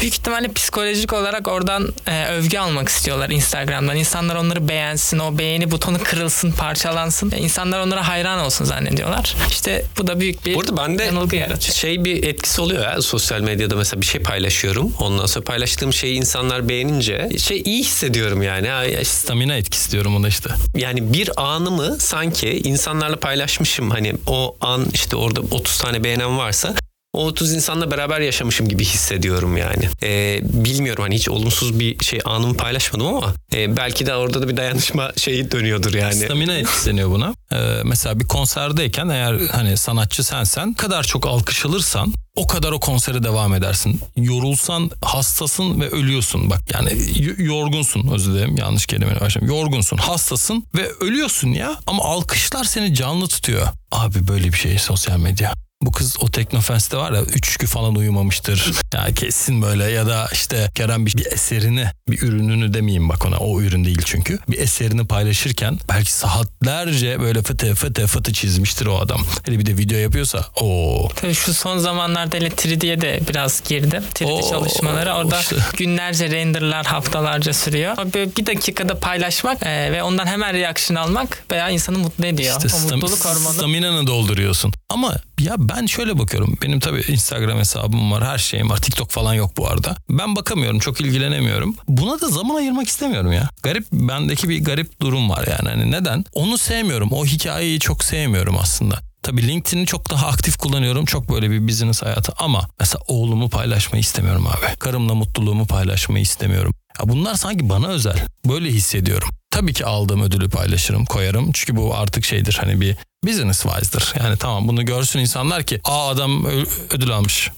Büyük ihtimalle psikolojik olarak oradan e, övgü almak istiyorlar Instagram'dan. İnsanlar onları beğensin, o beğeni butonu kırılsın, parçalansın. E, İnsanlar onlara hayran olsun zannediyorlar. İşte bu da büyük bir Burada bende yanılgı yaratıyor. şey bir etkisi oluyor ya sosyal medyada mesela bir şey paylaşıyorum. Ondan sonra paylaştığım şeyi insanlar beğenince şey iyi hissediyorum yani. Stamina etkisi diyorum ona işte. Yani bir anımı sanki insanlarla paylaşmışım. Hani o an işte orada 30 tane beğenen varsa o 30 insanla beraber yaşamışım gibi hissediyorum yani. Ee, bilmiyorum hani hiç olumsuz bir şey anımı paylaşmadım ama e, belki de orada da bir dayanışma şeyi dönüyordur yani. Stamina etkisi deniyor buna. Ee, mesela bir konserdeyken eğer hani sanatçı sensen kadar çok alkış alırsan o kadar o konsere devam edersin. Yorulsan hastasın ve ölüyorsun. Bak yani yorgunsun özür dilerim yanlış kelimeyle başladım. Yorgunsun, hastasın ve ölüyorsun ya. Ama alkışlar seni canlı tutuyor. Abi böyle bir şey sosyal medya. Bu kız o Teknofest'te var ya 3 gün falan uyumamıştır. ya kesin böyle ya da işte Kerem bir, bir eserini bir ürününü demeyeyim bak ona o ürün değil çünkü. Bir eserini paylaşırken belki saatlerce böyle fıtı fıtı fıtı çizmiştir o adam. Hele bir de video yapıyorsa o Tabii şu son zamanlarda hele 3D'ye de biraz girdim. 3D Oo, çalışmaları. Orada işte. günlerce renderlar haftalarca sürüyor. Böyle bir dakikada paylaşmak e, ve ondan hemen reaction almak bayağı insanı mutlu ediyor. İşte o mutluluk hormonu. staminanı dolduruyorsun. Ama ya ben şöyle bakıyorum. Benim tabii Instagram hesabım var, her şeyim var. TikTok falan yok bu arada. Ben bakamıyorum, çok ilgilenemiyorum. Buna da zaman ayırmak istemiyorum ya. Garip, bendeki bir garip durum var yani. Hani neden? Onu sevmiyorum. O hikayeyi çok sevmiyorum aslında. Tabii LinkedIn'i çok daha aktif kullanıyorum. Çok böyle bir business hayatı ama mesela oğlumu paylaşmayı istemiyorum abi. Karımla mutluluğumu paylaşmayı istemiyorum. Ya bunlar sanki bana özel. Böyle hissediyorum. tabii ki aldığım ödülü paylaşırım, koyarım. Çünkü bu artık şeydir hani bir business wise'dır. Yani tamam bunu görsün insanlar ki aa adam ödül almış.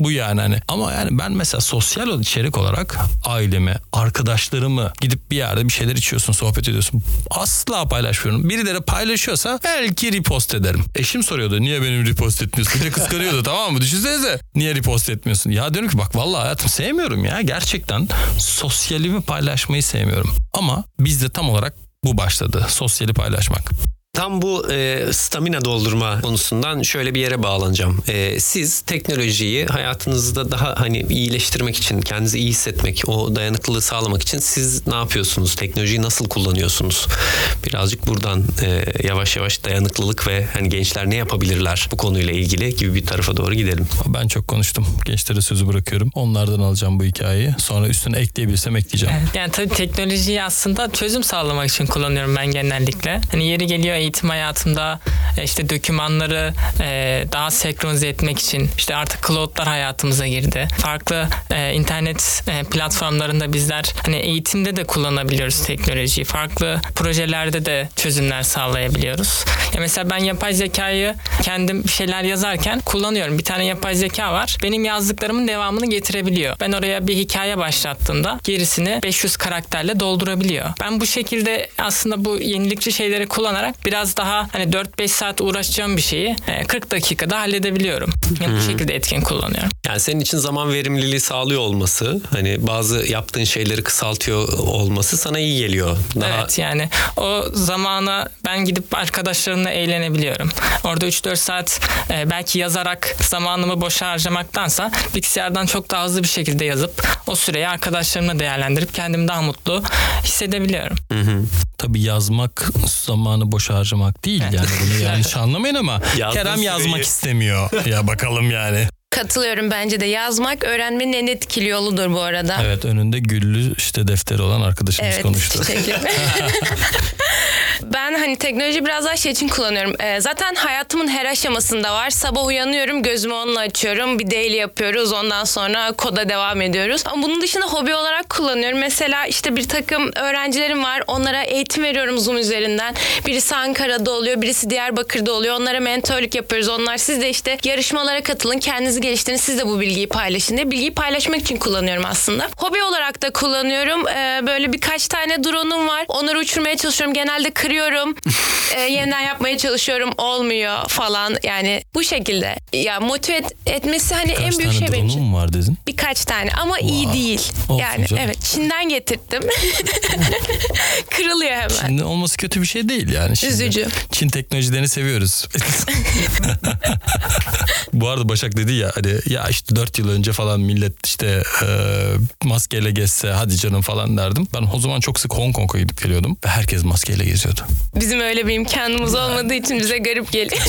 Bu yani hani. Ama yani ben mesela sosyal içerik olarak aileme, arkadaşlarımı gidip bir yerde bir şeyler içiyorsun, sohbet ediyorsun. Asla paylaşmıyorum. Birileri paylaşıyorsa belki repost ederim. Eşim soruyordu niye benim repost etmiyorsun? Bir de kıskanıyordu tamam mı? Düşünsenize niye repost etmiyorsun? Ya diyorum ki bak vallahi hayatım sevmiyorum ya. Gerçekten sosyalimi paylaşmayı sevmiyorum. Ama bizde tam olarak bu başladı. Sosyali paylaşmak. Tam bu e, stamina doldurma konusundan şöyle bir yere bağlanacağım. E, siz teknolojiyi hayatınızda daha hani iyileştirmek için, kendinizi iyi hissetmek, o dayanıklılığı sağlamak için siz ne yapıyorsunuz? Teknolojiyi nasıl kullanıyorsunuz? Birazcık buradan e, yavaş yavaş dayanıklılık ve hani gençler ne yapabilirler bu konuyla ilgili gibi bir tarafa doğru gidelim. Ben çok konuştum. Gençlere sözü bırakıyorum. Onlardan alacağım bu hikayeyi. Sonra üstüne ekleyebilsem ekleyeceğim. Yani tabii teknolojiyi aslında çözüm sağlamak için kullanıyorum ben genellikle. Hani yeri geliyor eğitim hayatımda e, işte dokümanları e, daha senkronize etmek için işte artık cloud'lar hayatımıza girdi. Farklı e, internet platformlarında bizler hani eğitimde de kullanabiliyoruz teknolojiyi. Farklı projelerde de çözümler sağlayabiliyoruz. Ya mesela ben yapay zekayı kendim bir şeyler yazarken kullanıyorum. Bir tane yapay zeka var. Benim yazdıklarımın devamını getirebiliyor. Ben oraya bir hikaye başlattığımda gerisini 500 karakterle doldurabiliyor. Ben bu şekilde aslında bu yenilikçi şeyleri kullanarak biraz daha hani 4-5 saat uğraşacağım bir şeyi e, 40 dakikada halledebiliyorum. Yani bu şekilde etkin kullanıyorum. Yani senin için zaman verimliliği sağlıyor olması, hani bazı yaptığın şeyleri kısaltıyor olması sana iyi geliyor. Daha Evet yani o zamana ben gidip arkadaşlarımla eğlenebiliyorum. Orada 3-4 saat e, belki yazarak zamanımı boşa harcamaktansa bilgisayardan çok daha hızlı bir şekilde yazıp o süreyi arkadaşlarımla değerlendirip kendimi daha mutlu hissedebiliyorum. Tabii yazmak zamanı boş harcamak değil yani bunu yanlış anlamayın ama Kerem yazmak istemiyor. ya bakalım yani. Katılıyorum bence de. Yazmak öğrenmenin en etkili yoludur bu arada. Evet önünde güllü işte defteri olan arkadaşımız Evet, konuştu. teşekkür Ben hani teknoloji biraz daha şey için kullanıyorum. Ee, zaten hayatımın her aşamasında var. Sabah uyanıyorum, gözümü onunla açıyorum. Bir daily yapıyoruz. Ondan sonra koda devam ediyoruz. Ama bunun dışında hobi olarak kullanıyorum. Mesela işte bir takım öğrencilerim var. Onlara eğitim veriyorum Zoom üzerinden. Birisi Ankara'da oluyor, birisi Diyarbakır'da oluyor. Onlara mentorluk yapıyoruz. Onlar siz de işte yarışmalara katılın, kendinizi geliştirin. Siz de bu bilgiyi paylaşın diye. Bilgiyi paylaşmak için kullanıyorum aslında. Hobi olarak da kullanıyorum. Ee, böyle birkaç tane drone'um var. Onları uçurmaya çalışıyorum. Genelde kırıyorum. Ee, yeniden yapmaya çalışıyorum. Olmuyor falan. Yani bu şekilde. Ya motive et- etmesi hani Kaç en büyük şey benim için. var dedin? Birkaç tane ama iyi Wow. değil. Olsun yani canım. evet Çin'den getirttim. Kırılıyor hemen. Şimdi olması kötü bir şey değil yani. Şimdi. Üzücü. Çin teknolojilerini seviyoruz. Bu arada Başak dedi ya hani ya işte 4 yıl önce falan millet işte e, maskeyle gezse hadi canım falan derdim. Ben o zaman çok sık Hong Kong'a gidip geliyordum ve herkes maskeyle geziyordu. Bizim öyle bir imkanımız olmadığı için bize garip geliyor.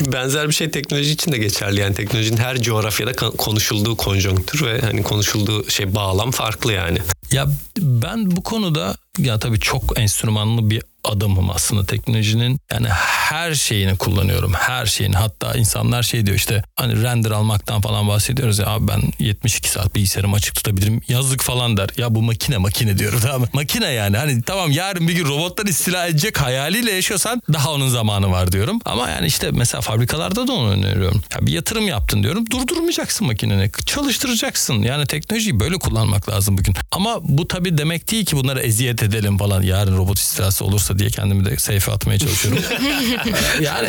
benzer bir şey teknoloji için de geçerli. Yani teknolojinin her coğrafyada konuşulduğu konjonktür ve hani konuşulduğu şey bağlam farklı yani. Ya ben bu konuda ya tabii çok enstrümanlı bir adamım aslında teknolojinin. Yani her şeyini kullanıyorum her şeyini. Hatta insanlar şey diyor işte hani render almaktan falan bahsediyoruz ya abi ben 72 saat bilgisayarımı açık tutabilirim yazlık falan der. Ya bu makine makine diyorum tamam mı? makine yani. Hani tamam yarın bir gün robotlar istila edecek hayaliyle yaşıyorsan daha onun zamanı var diyorum. Ama yani işte mesela fabrikalarda da onu öneriyorum. Ya bir yatırım yaptın diyorum durdurmayacaksın makineni çalıştıracaksın. Yani teknolojiyi böyle kullanmak lazım bugün. Ama bu tabii demek değil ki bunlara eziyet edelim falan yarın robot istilası olursa diye kendimi de safe'e atmaya çalışıyorum yani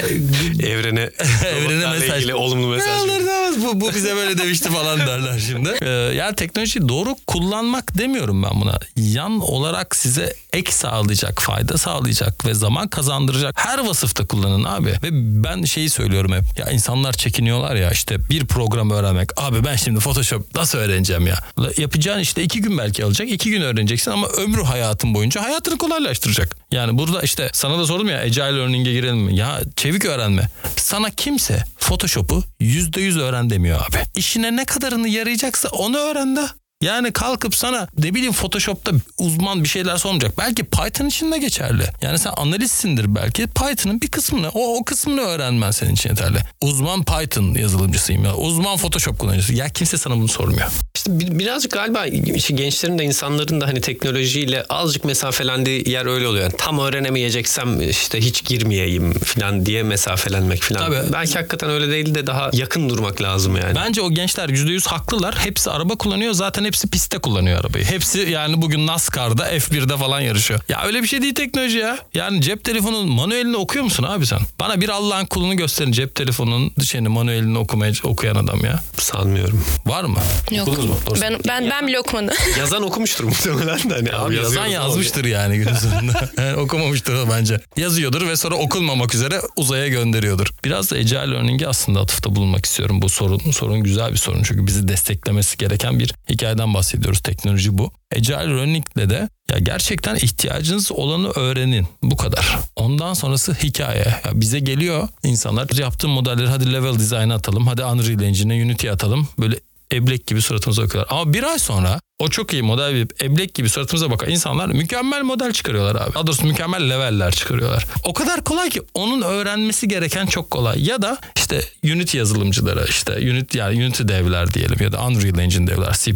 Evrene, Evrene mesaj. ilgili olumlu mesaj. ne olur ne olmaz bu, bu bize böyle demişti falan derler şimdi. Ee, yani teknolojiyi doğru kullanmak demiyorum ben buna. Yan olarak size ek sağlayacak, fayda sağlayacak ve zaman kazandıracak her vasıfta kullanın abi. Ve ben şeyi söylüyorum hep. Ya insanlar çekiniyorlar ya işte bir program öğrenmek. Abi ben şimdi Photoshop nasıl öğreneceğim ya? Yapacağın işte iki gün belki alacak. iki gün öğreneceksin ama ömrü hayatın boyunca hayatını kolaylaştıracak. Yani burada işte sana da sordum ya Agile Learning'e girelim mi? Ya çevik öğrenme. Sana kimse Photoshop'u %100 öğren demiyor abi. İşine ne kadarını yarayacaksa onu öğren de. Yani kalkıp sana ne bileyim Photoshop'ta uzman bir şeyler sormayacak. Belki Python için de geçerli. Yani sen analistsindir belki. Python'ın bir kısmını o, o kısmını öğrenmen senin için yeterli. Uzman Python yazılımcısıyım ya. Uzman Photoshop kullanıcısı. Ya kimse sana bunu sormuyor. İşte bir- birazcık galiba işte gençlerin de insanların da hani teknolojiyle azıcık mesafelendiği yer öyle oluyor. Yani tam öğrenemeyeceksem işte hiç girmeyeyim falan diye mesafelenmek falan. Tabii. Belki hakikaten öyle değil de daha yakın durmak lazım yani. Bence o gençler %100 haklılar. Hepsi araba kullanıyor. Zaten hepsi pistte kullanıyor arabayı. Hepsi yani bugün NASCAR'da F1'de falan yarışıyor. Ya öyle bir şey değil teknoloji ya. Yani cep telefonunun manuelini okuyor musun abi sen? Bana bir Allah'ın kulunu gösterin cep telefonunun şeyini manuelini okumaya, okuyan adam ya. Sanmıyorum. Var mı? Yok. Okudunuz mu? Doğru Ben ben ben bile okumadım. Yazan okumuştur muhtemelen de. Hani Abi yazan yazıyoruz ama yazmıştır yani günün sonunda. Yani okumamıştır o bence. Yazıyordur ve sonra okunmamak üzere uzaya gönderiyordur. Biraz da Agile Learning'e aslında atıfta bulunmak istiyorum. Bu sorun sorun güzel bir sorun. Çünkü bizi desteklemesi gereken bir hikayeden bahsediyoruz. Teknoloji bu. Agile Learning'le de ya gerçekten ihtiyacınız olanı öğrenin. Bu kadar. Ondan sonrası hikaye. Ya bize geliyor insanlar yaptığım modelleri hadi level design'a atalım. Hadi Unreal Engine'e Unity'ye atalım. Böyle eblek gibi suratımıza bakıyorlar. Ama bir ay sonra o çok iyi model bir eblek gibi suratımıza bakan insanlar mükemmel model çıkarıyorlar abi. Daha doğrusu mükemmel leveller çıkarıyorlar. O kadar kolay ki onun öğrenmesi gereken çok kolay. Ya da işte Unity yazılımcıları işte Unity yani Unity devler diyelim ya da Unreal Engine devler C++,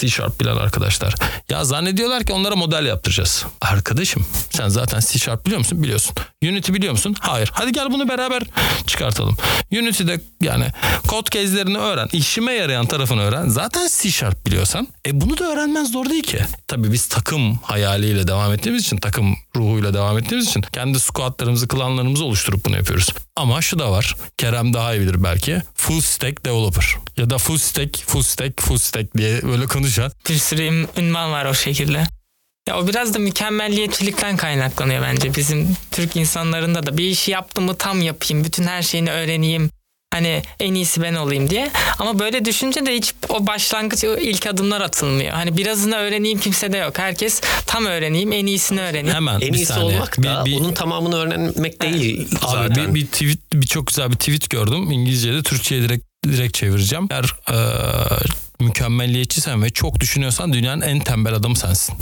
C Sharp bilen arkadaşlar. Ya zannediyorlar ki onlara model yaptıracağız. Arkadaşım sen zaten C Sharp biliyor musun? Biliyorsun. Unity biliyor musun? Hayır. Hadi gel bunu beraber çıkartalım. Unity'de yani kod case'lerini öğren. İşime yarayan tarafını öğren. Zaten C Sharp biliyorsan e bunu da öğrenmen zor değil ki. Tabii biz takım hayaliyle devam ettiğimiz için, takım ruhuyla devam ettiğimiz için kendi squadlarımızı, klanlarımızı oluşturup bunu yapıyoruz. Ama şu da var. Kerem daha iyi bilir belki. Full stack developer. Ya da full stack, full stack, full stack diye böyle konuşan. Bir sürü ün- ünvan var o şekilde. Ya o biraz da mükemmelliyetçilikten kaynaklanıyor bence. Bizim Türk insanlarında da bir işi yaptım mı tam yapayım, bütün her şeyini öğreneyim. Hani en iyisi ben olayım diye. Ama böyle düşünce de hiç o başlangıç, o ilk adımlar atılmıyor. Hani birazını öğreneyim kimse de yok. Herkes tam öğreneyim, en iyisini öğreneyim. Hemen En iyisi saniye. olmak da Bir- bir- onun tamamını öğrenmek değil Abi zaten. bir, bir tweet bir çok güzel bir tweet gördüm. İngilizce'de Türkçe'ye direkt direkt çevireceğim. Eğer eee mükemmelliyetçisen ve çok düşünüyorsan dünyanın en tembel adamı sensin.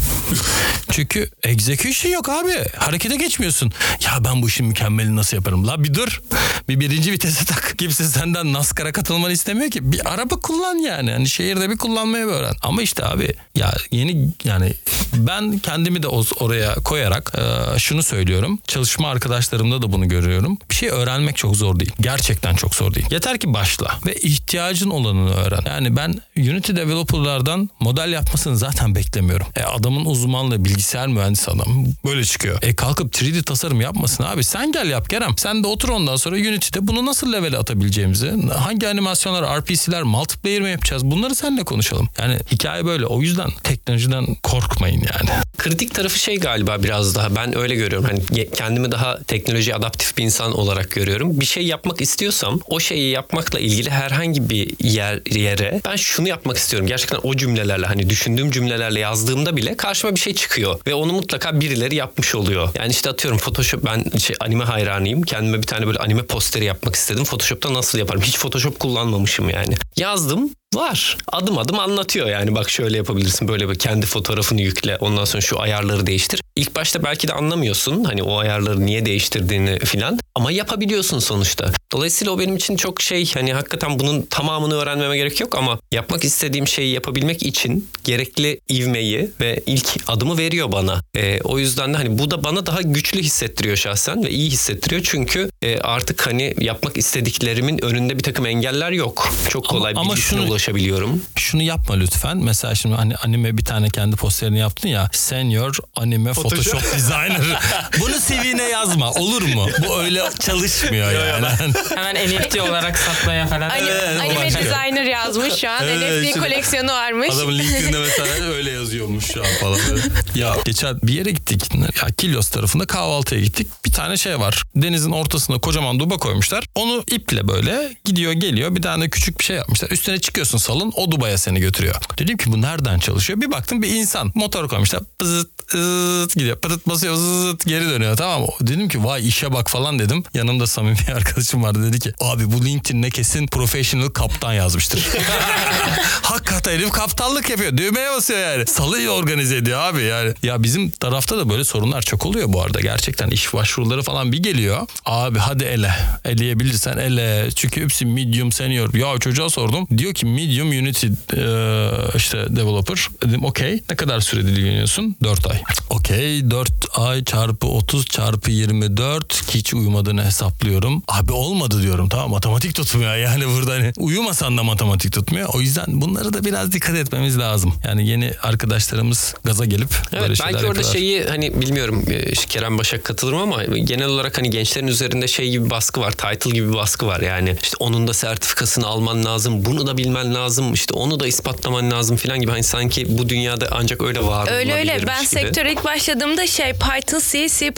Çünkü execution yok abi. Harekete geçmiyorsun. Ya ben bu işin mükemmelini nasıl yaparım? La bir dur. Bir birinci vitese tak. Kimse senden NASCAR'a katılmanı istemiyor ki. Bir araba kullan yani. Hani şehirde bir kullanmayı öğren. Ama işte abi ya yeni yani ben kendimi de oraya koyarak e, şunu söylüyorum. Çalışma arkadaşlarımda da bunu görüyorum. Bir şey öğrenmek çok zor değil. Gerçekten çok zor değil. Yeter ki başla ve ihtiyacın olanını öğren. Yani ben Unity developerlardan model yapmasını zaten beklemiyorum. E, adamın uzmanlığı bilgisayar mühendisi adam. Böyle çıkıyor. E kalkıp 3D tasarım yapmasın abi. Sen gel yap Kerem. Sen de otur ondan sonra Unity'de bunu nasıl level'e atabileceğimizi, hangi animasyonlar, RPC'ler, multiplayer mi yapacağız? Bunları seninle konuşalım. Yani hikaye böyle. O yüzden teknolojiden korkmayın yani. Kritik tarafı şey galiba biraz daha ben öyle görüyorum. Hani kendimi daha teknoloji adaptif bir insan olarak görüyorum. Bir şey yapmak istiyorsam o şeyi yapmakla ilgili herhangi bir yer yere ben şunu yapmak istiyorum. Gerçekten o cümlelerle hani düşündüğüm cümlelerle yazdığımda bile karşıma bir şey çıkıyor ve onu mutlaka birileri yapmış oluyor. Yani işte atıyorum Photoshop ben şey, anime hayranıyım. Kendime bir tane böyle anime posteri yapmak istedim. Photoshop'ta nasıl yaparım? Hiç Photoshop kullanmamışım yani. Yazdım Var. Adım adım anlatıyor yani bak şöyle yapabilirsin böyle bir kendi fotoğrafını yükle ondan sonra şu ayarları değiştir. İlk başta belki de anlamıyorsun hani o ayarları niye değiştirdiğini filan ama yapabiliyorsun sonuçta. Dolayısıyla o benim için çok şey hani hakikaten bunun tamamını öğrenmeme gerek yok ama yapmak istediğim şeyi yapabilmek için gerekli ivmeyi ve ilk adımı veriyor bana. Ee, o yüzden de hani bu da bana daha güçlü hissettiriyor şahsen ve iyi hissettiriyor çünkü e, artık hani yapmak istediklerimin önünde bir takım engeller yok. Çok kolay ama bilgisine şunu- ulaşabiliyorum. Şunu yapma lütfen. Mesela şimdi hani anime bir tane kendi posterini yaptın ya. Senior anime Photoshop, designer. Bunu CV'ne yazma. Olur mu? Bu öyle çalışmıyor yani. Hemen NFT olarak satmaya falan. Ani- Evet, anime designer yazmış şu an. Evet, NFT şimdi- koleksiyonu varmış. Adamın LinkedIn'de mesela öyle yazıyormuş şu an falan. ya geçen bir yere gittik. Ya Kilyos tarafında kahvaltıya gittik. Bir tane şey var. Denizin ortasına kocaman duba koymuşlar. Onu iple böyle gidiyor geliyor. Bir tane küçük bir şey yapmışlar. Üstüne çıkıyorsun salın o dubaya seni götürüyor. Dedim ki bu nereden çalışıyor? Bir baktım bir insan motor koymuşlar. Bızıt zıt gidiyor. Pıtıt basıyor zıt geri dönüyor tamam mı? Dedim ki vay işe bak falan dedim. Yanımda samimi bir arkadaşım vardı dedi ki abi bu LinkedIn'e kesin professional kaptan yazmıştır. Hakikaten herif kaptanlık yapıyor. Düğmeye basıyor yani. Salıyı organize ediyor abi yani. Ya bizim tarafta da böyle sorunlar çok oluyor bu arada. Gerçekten iş başvuruları falan bir geliyor. Abi hadi ele. Eleyebilirsen ele. Çünkü hepsi medium senior. Ya çocuğa sordum. Diyor ki medium unity e, işte developer. Dedim okey. Ne kadar sürede ilgileniyorsun? 4 ay. Okey 4 ay çarpı 30 çarpı 24 hiç uyumadığını hesaplıyorum. Abi olmadı diyorum tamam matematik tutmuyor yani burada hani uyumasan da matematik tutmuyor. O yüzden bunları da biraz dikkat etmemiz lazım. Yani yeni arkadaşlarımız gaza gelip Evet böyle şeyler belki orada yapıyorlar. şeyi hani bilmiyorum e, Kerem Başak katılır mı ama genel olarak hani gençlerin üzerinde şey gibi baskı var. Title gibi bir baskı var yani. işte onun da sertifikasını alman lazım. Bunu da bilmen lazım. işte onu da ispatlaman lazım falan gibi. Hani sanki bu dünyada ancak öyle var Öyle öyle. Ben gibi. Sektöre ilk başladığımda şey Python, C, C++,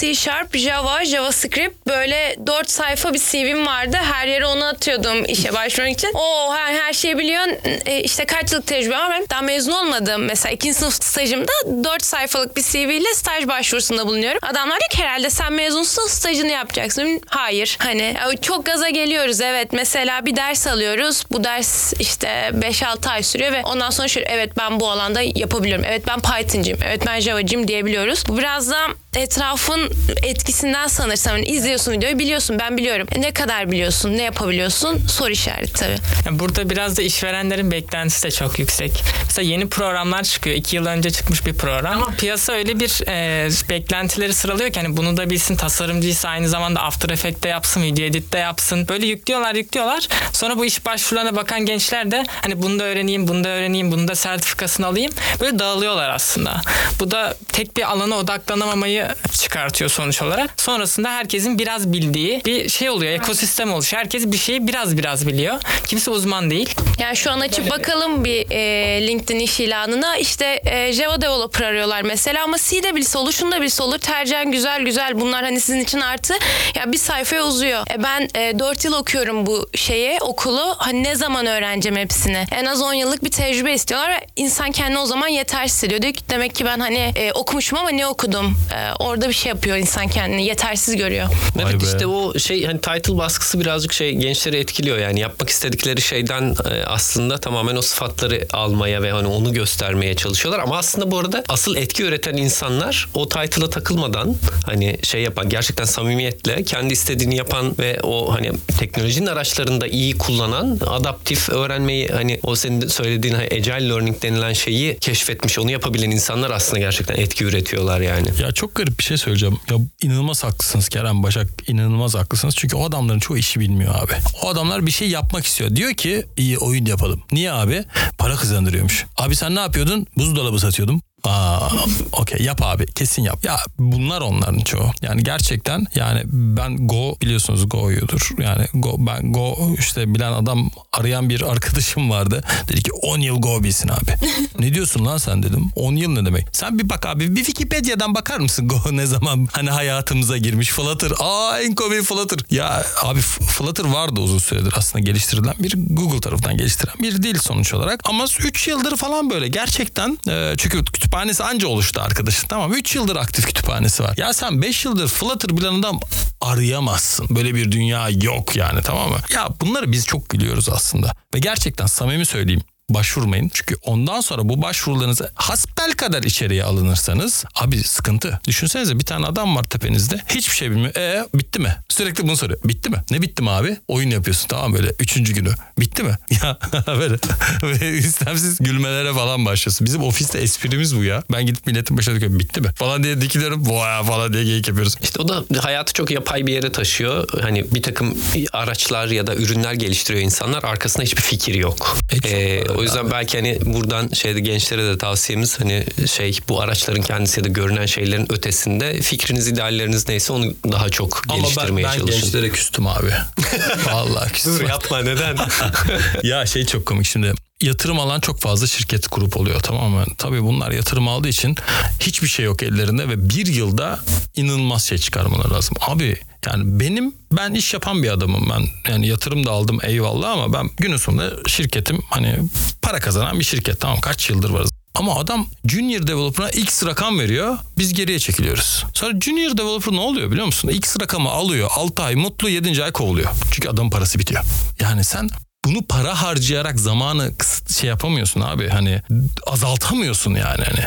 C Sharp, Java, JavaScript böyle 4 sayfa bir CV'm vardı. Her yere onu atıyordum işe başvurmak için. Oo her, her şeyi biliyorsun. E, işte kaç yıllık tecrübem var. Daha mezun olmadım. Mesela ikinci sınıf stajımda 4 sayfalık bir CV ile staj başvurusunda bulunuyorum. Adamlar diyor ki herhalde sen mezunsun stajını yapacaksın. Hayır. Hani çok gaza geliyoruz evet. Mesela bir ders alıyoruz. Bu ders işte 5-6 ay sürüyor ve ondan sonra şöyle evet ben bu alanda yapabiliyorum. Evet ben Python'cıyım. Evet ben Java'cıyım diyebiliyoruz. Bu biraz da etrafın etkisinden sanırsam. Yani izliyorsun videoyu biliyorsun ben biliyorum. E ne kadar biliyorsun ne yapabiliyorsun soru işareti tabii. Yani burada biraz da işverenlerin beklentisi de çok yüksek. Mesela yeni programlar çıkıyor. iki yıl önce çıkmış bir program. Ama piyasa öyle bir e, beklentileri sıralıyor ki hani bunu da bilsin tasarımcıysa aynı zamanda After Effects'te yapsın, video edit'te yapsın. Böyle yüklüyorlar yüklüyorlar. Sonra bu iş başvurularına bakan gençler de hani bunu da öğreneyim, bunu da öğreneyim, bunu da sertifikasını alayım. Böyle dağılıyorlar aslında. Bu da tek bir alana odaklanamamayı çıkartıyor sonuç olarak. Sonrasında herkesin biraz bildiği bir şey oluyor. Ekosistem oluşuyor. Herkes bir şeyi biraz biraz biliyor. Kimse uzman değil. Yani şu an açıp bakalım bir e, LinkedIn iş ilanına işte e, Java developer arıyorlar mesela ama C de bilse olur, şunu da bilse olur. Tercihen güzel güzel bunlar hani sizin için artı. Ya bir sayfaya uzuyor. E, ben e, 4 yıl okuyorum bu şeye okulu. Hani ne zaman öğreneceğim hepsini? En az 10 yıllık bir tecrübe istiyorlar insan kendini o zaman yetersiz hissediyor. Diyor ki demek ki ben hani e, okumuşum ama ne okudum? E, orada bir şey yapıyor insan kendini yetersiz görüyor. Vay Evet be. işte o şey hani title baskısı birazcık şey gençleri etkiliyor yani yapmak istedikleri şeyden e, aslında tamamen o sıfatları almaya ve hani onu göstermeye çalışıyorlar ama aslında bu arada asıl etki üreten insanlar o title'a takılmadan hani şey yapan gerçekten samimiyetle kendi istediğini yapan ve o hani teknolojinin araçlarında iyi kullanan adaptif öğrenmeyi hani o senin söylediğin hani agile learning denilen şeyi keşfetmiş onu yapabilen insanlar aslında gerçekten etki üretiyorlar yani. Ya çok garip bir şey söyleyeceğim. Ya inanılmaz haklısınız Kerem Başak. inanılmaz haklısınız. Çünkü o adamların çoğu işi bilmiyor abi. O adamlar bir şey yapmak istiyor. Diyor ki iyi oyun yapalım. Niye abi? Para kazandırıyormuş. Abi sen ne yapıyordun? Buzdolabı satıyordum. Aa, okey yap abi kesin yap. Ya bunlar onların çoğu. Yani gerçekten yani ben Go biliyorsunuz Go'yudur. Yani Go, ben Go işte bilen adam arayan bir arkadaşım vardı. Dedi ki 10 yıl Go bilsin abi. ne diyorsun lan sen dedim. 10 yıl ne demek? Sen bir bak abi bir Wikipedia'dan bakar mısın Go ne zaman hani hayatımıza girmiş Flutter. Aa en komik Flutter. Ya abi Flutter vardı uzun süredir aslında geliştirilen bir Google tarafından geliştirilen bir dil sonuç olarak. Ama 3 yıldır falan böyle gerçekten e, çünkü kütüphanesi anca oluştu arkadaşın tamam 3 yıldır aktif kütüphanesi var. Ya sen 5 yıldır Flutter bilen adam arayamazsın. Böyle bir dünya yok yani tamam mı? Ya bunları biz çok gülüyoruz aslında. Ve gerçekten samimi söyleyeyim başvurmayın. Çünkü ondan sonra bu başvurularınızı hasbel kadar içeriye alınırsanız abi sıkıntı. Düşünsenize bir tane adam var tepenizde. Hiçbir şey bilmiyor. E bitti mi? Sürekli bunu soruyor. Bitti mi? Ne bitti mi abi? Oyun yapıyorsun tamam böyle. Üçüncü günü. Bitti mi? Ya böyle, böyle istemsiz gülmelere falan başlıyorsun. Bizim ofiste esprimiz bu ya. Ben gidip milletin başına dikiyorum. Bitti mi? Falan diye dikiliyorum. Vay falan diye geyik yapıyoruz. İşte o da hayatı çok yapay bir yere taşıyor. Hani bir takım araçlar ya da ürünler geliştiriyor insanlar. Arkasında hiçbir fikir yok. E, Ee, o yüzden belki hani buradan şeyde gençlere de tavsiyemiz hani şey bu araçların kendisi ya da görünen şeylerin ötesinde fikriniz, idealleriniz neyse onu daha çok Ama ben, geliştirmeye ben çalışın. gençlere küstüm abi. Vallahi küstüm. yapma neden? ya şey çok komik şimdi yatırım alan çok fazla şirket grup oluyor tamam mı? Tabii bunlar yatırım aldığı için hiçbir şey yok ellerinde ve bir yılda inanılmaz şey çıkarmaları lazım. Abi yani benim ben iş yapan bir adamım ben yani yatırım da aldım eyvallah ama ben günün sonunda şirketim hani para kazanan bir şirket tamam kaç yıldır varız. Ama adam junior developer'a x rakam veriyor. Biz geriye çekiliyoruz. Sonra junior developer ne oluyor biliyor musun? X rakamı alıyor. 6 ay mutlu 7. ay kovuluyor. Çünkü adamın parası bitiyor. Yani sen bunu para harcayarak zamanı şey yapamıyorsun abi hani azaltamıyorsun yani hani.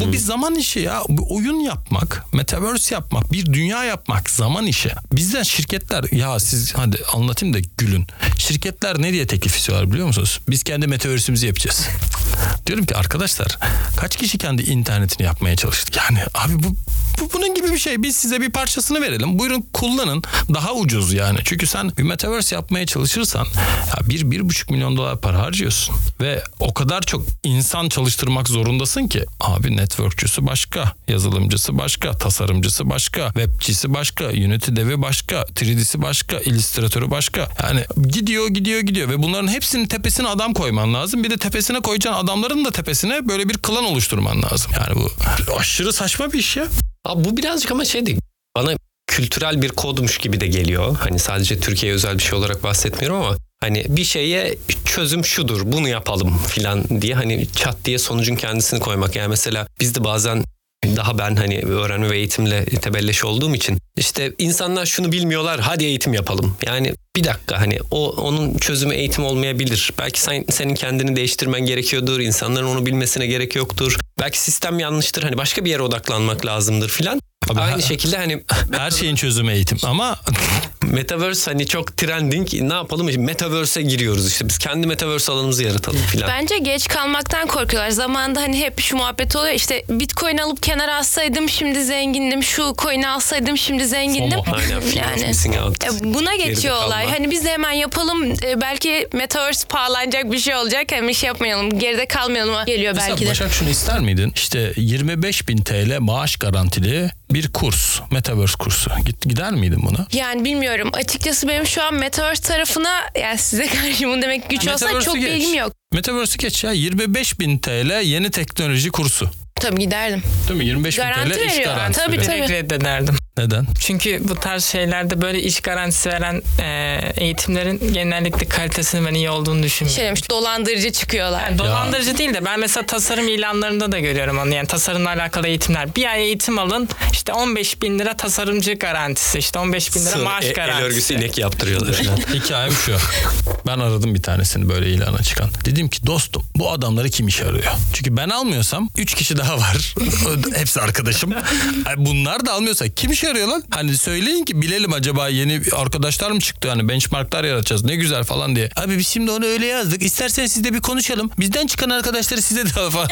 Bu bir zaman işi ya. Bir oyun yapmak, metaverse yapmak, bir dünya yapmak zaman işi. Bizden şirketler ya siz hadi anlatayım da gülün. Şirketler ne diye teklif istiyorlar biliyor musunuz? Biz kendi metaverse'imizi yapacağız. Diyorum ki arkadaşlar kaç kişi kendi internetini yapmaya çalıştık? Yani abi bu, bu bunun gibi bir şey. Biz size bir parçasını verelim. Buyurun kullanın. Daha ucuz yani. Çünkü sen bir metaverse yapmaya çalışırsan ya bir, bir buçuk milyon dolar para harcıyorsun. Ve o kadar çok insan çalıştırmak zorundasın ki abi networkçüsü başka, yazılımcısı başka, tasarımcısı başka, webçisi başka, Unity devi başka, 3D'si başka, illüstratörü başka. Yani gidiyor gidiyor gidiyor ve bunların hepsinin tepesine adam koyman lazım. Bir de tepesine koyacağın adamların da tepesine böyle bir klan oluşturman lazım. Yani bu aşırı saçma bir iş ya. Abi bu birazcık ama şeydi bana kültürel bir kodmuş gibi de geliyor. Hani sadece Türkiye'ye özel bir şey olarak bahsetmiyorum ama hani bir şeye çözüm şudur bunu yapalım filan diye hani çat diye sonucun kendisini koymak. Yani mesela biz de bazen daha ben hani öğrenme ve eğitimle tebelleş olduğum için işte insanlar şunu bilmiyorlar hadi eğitim yapalım. Yani bir dakika hani o onun çözümü eğitim olmayabilir. Belki sen, senin kendini değiştirmen gerekiyordur. insanların onu bilmesine gerek yoktur. Belki sistem yanlıştır. Hani başka bir yere odaklanmak lazımdır filan. Abi Aynı her- şekilde hani Her şeyin çözümü eğitim ama Metaverse hani çok trending. Ne yapalım? Metaverse'e giriyoruz işte. Biz kendi Metaverse alanımızı yaratalım filan. Bence geç kalmaktan korkuyorlar. Zamanında hani hep şu muhabbet oluyor. İşte bitcoin alıp kenara alsaydım şimdi zengindim. Şu coin'i alsaydım şimdi zengindim. FOMO. Aynen. fear of missing out. E, buna Geride geçiyor olay. kalma. Hani biz de hemen yapalım. E, belki Metaverse pahalanacak bir şey olacak. Hem iş yapmayalım. Geride kalmayalım geliyor Mesela belki de. Başak şunu ister miydin? İşte 25 bin TL maaş garantili bir kurs. Metaverse kursu. Git, gider miydin buna? Yani bilmiyorum. Açıkçası benim şu an Metaverse tarafına yani size karşı bunu demek güç olsa çok geç. bilgim yok. Metaverse'ü geç ya 25 bin TL yeni teknoloji kursu. Tabii giderdim. Değil mi? 25 bin Garanti TL iş veriyor. garantisi Tabii, veriyor. tabii. Direkt reddederdim. Neden? Çünkü bu tarz şeylerde böyle iş garantisi veren e, eğitimlerin genellikle kalitesinin ben iyi olduğunu düşünmüyorum. Şey demiş dolandırıcı çıkıyorlar. Yani dolandırıcı değil de ben mesela tasarım ilanlarında da görüyorum onu. Yani tasarımla alakalı eğitimler. Bir ay eğitim alın işte 15 bin lira tasarımcı garantisi işte 15 bin lira Sır, maaş e- el garantisi. örgüsü inek yaptırıyorlar. Hikayem şu. Ben aradım bir tanesini böyle ilana çıkan. Dedim ki dostum bu adamları kim iş arıyor? Çünkü ben almıyorsam 3 kişi daha var. Hepsi arkadaşım. Bunlar da almıyorsa kim iş arıyor lan? Hani söyleyin ki bilelim acaba yeni arkadaşlar mı çıktı? Hani benchmarklar yaratacağız ne güzel falan diye. Abi biz şimdi onu öyle yazdık. İsterseniz siz de bir konuşalım. Bizden çıkan arkadaşları size de falan.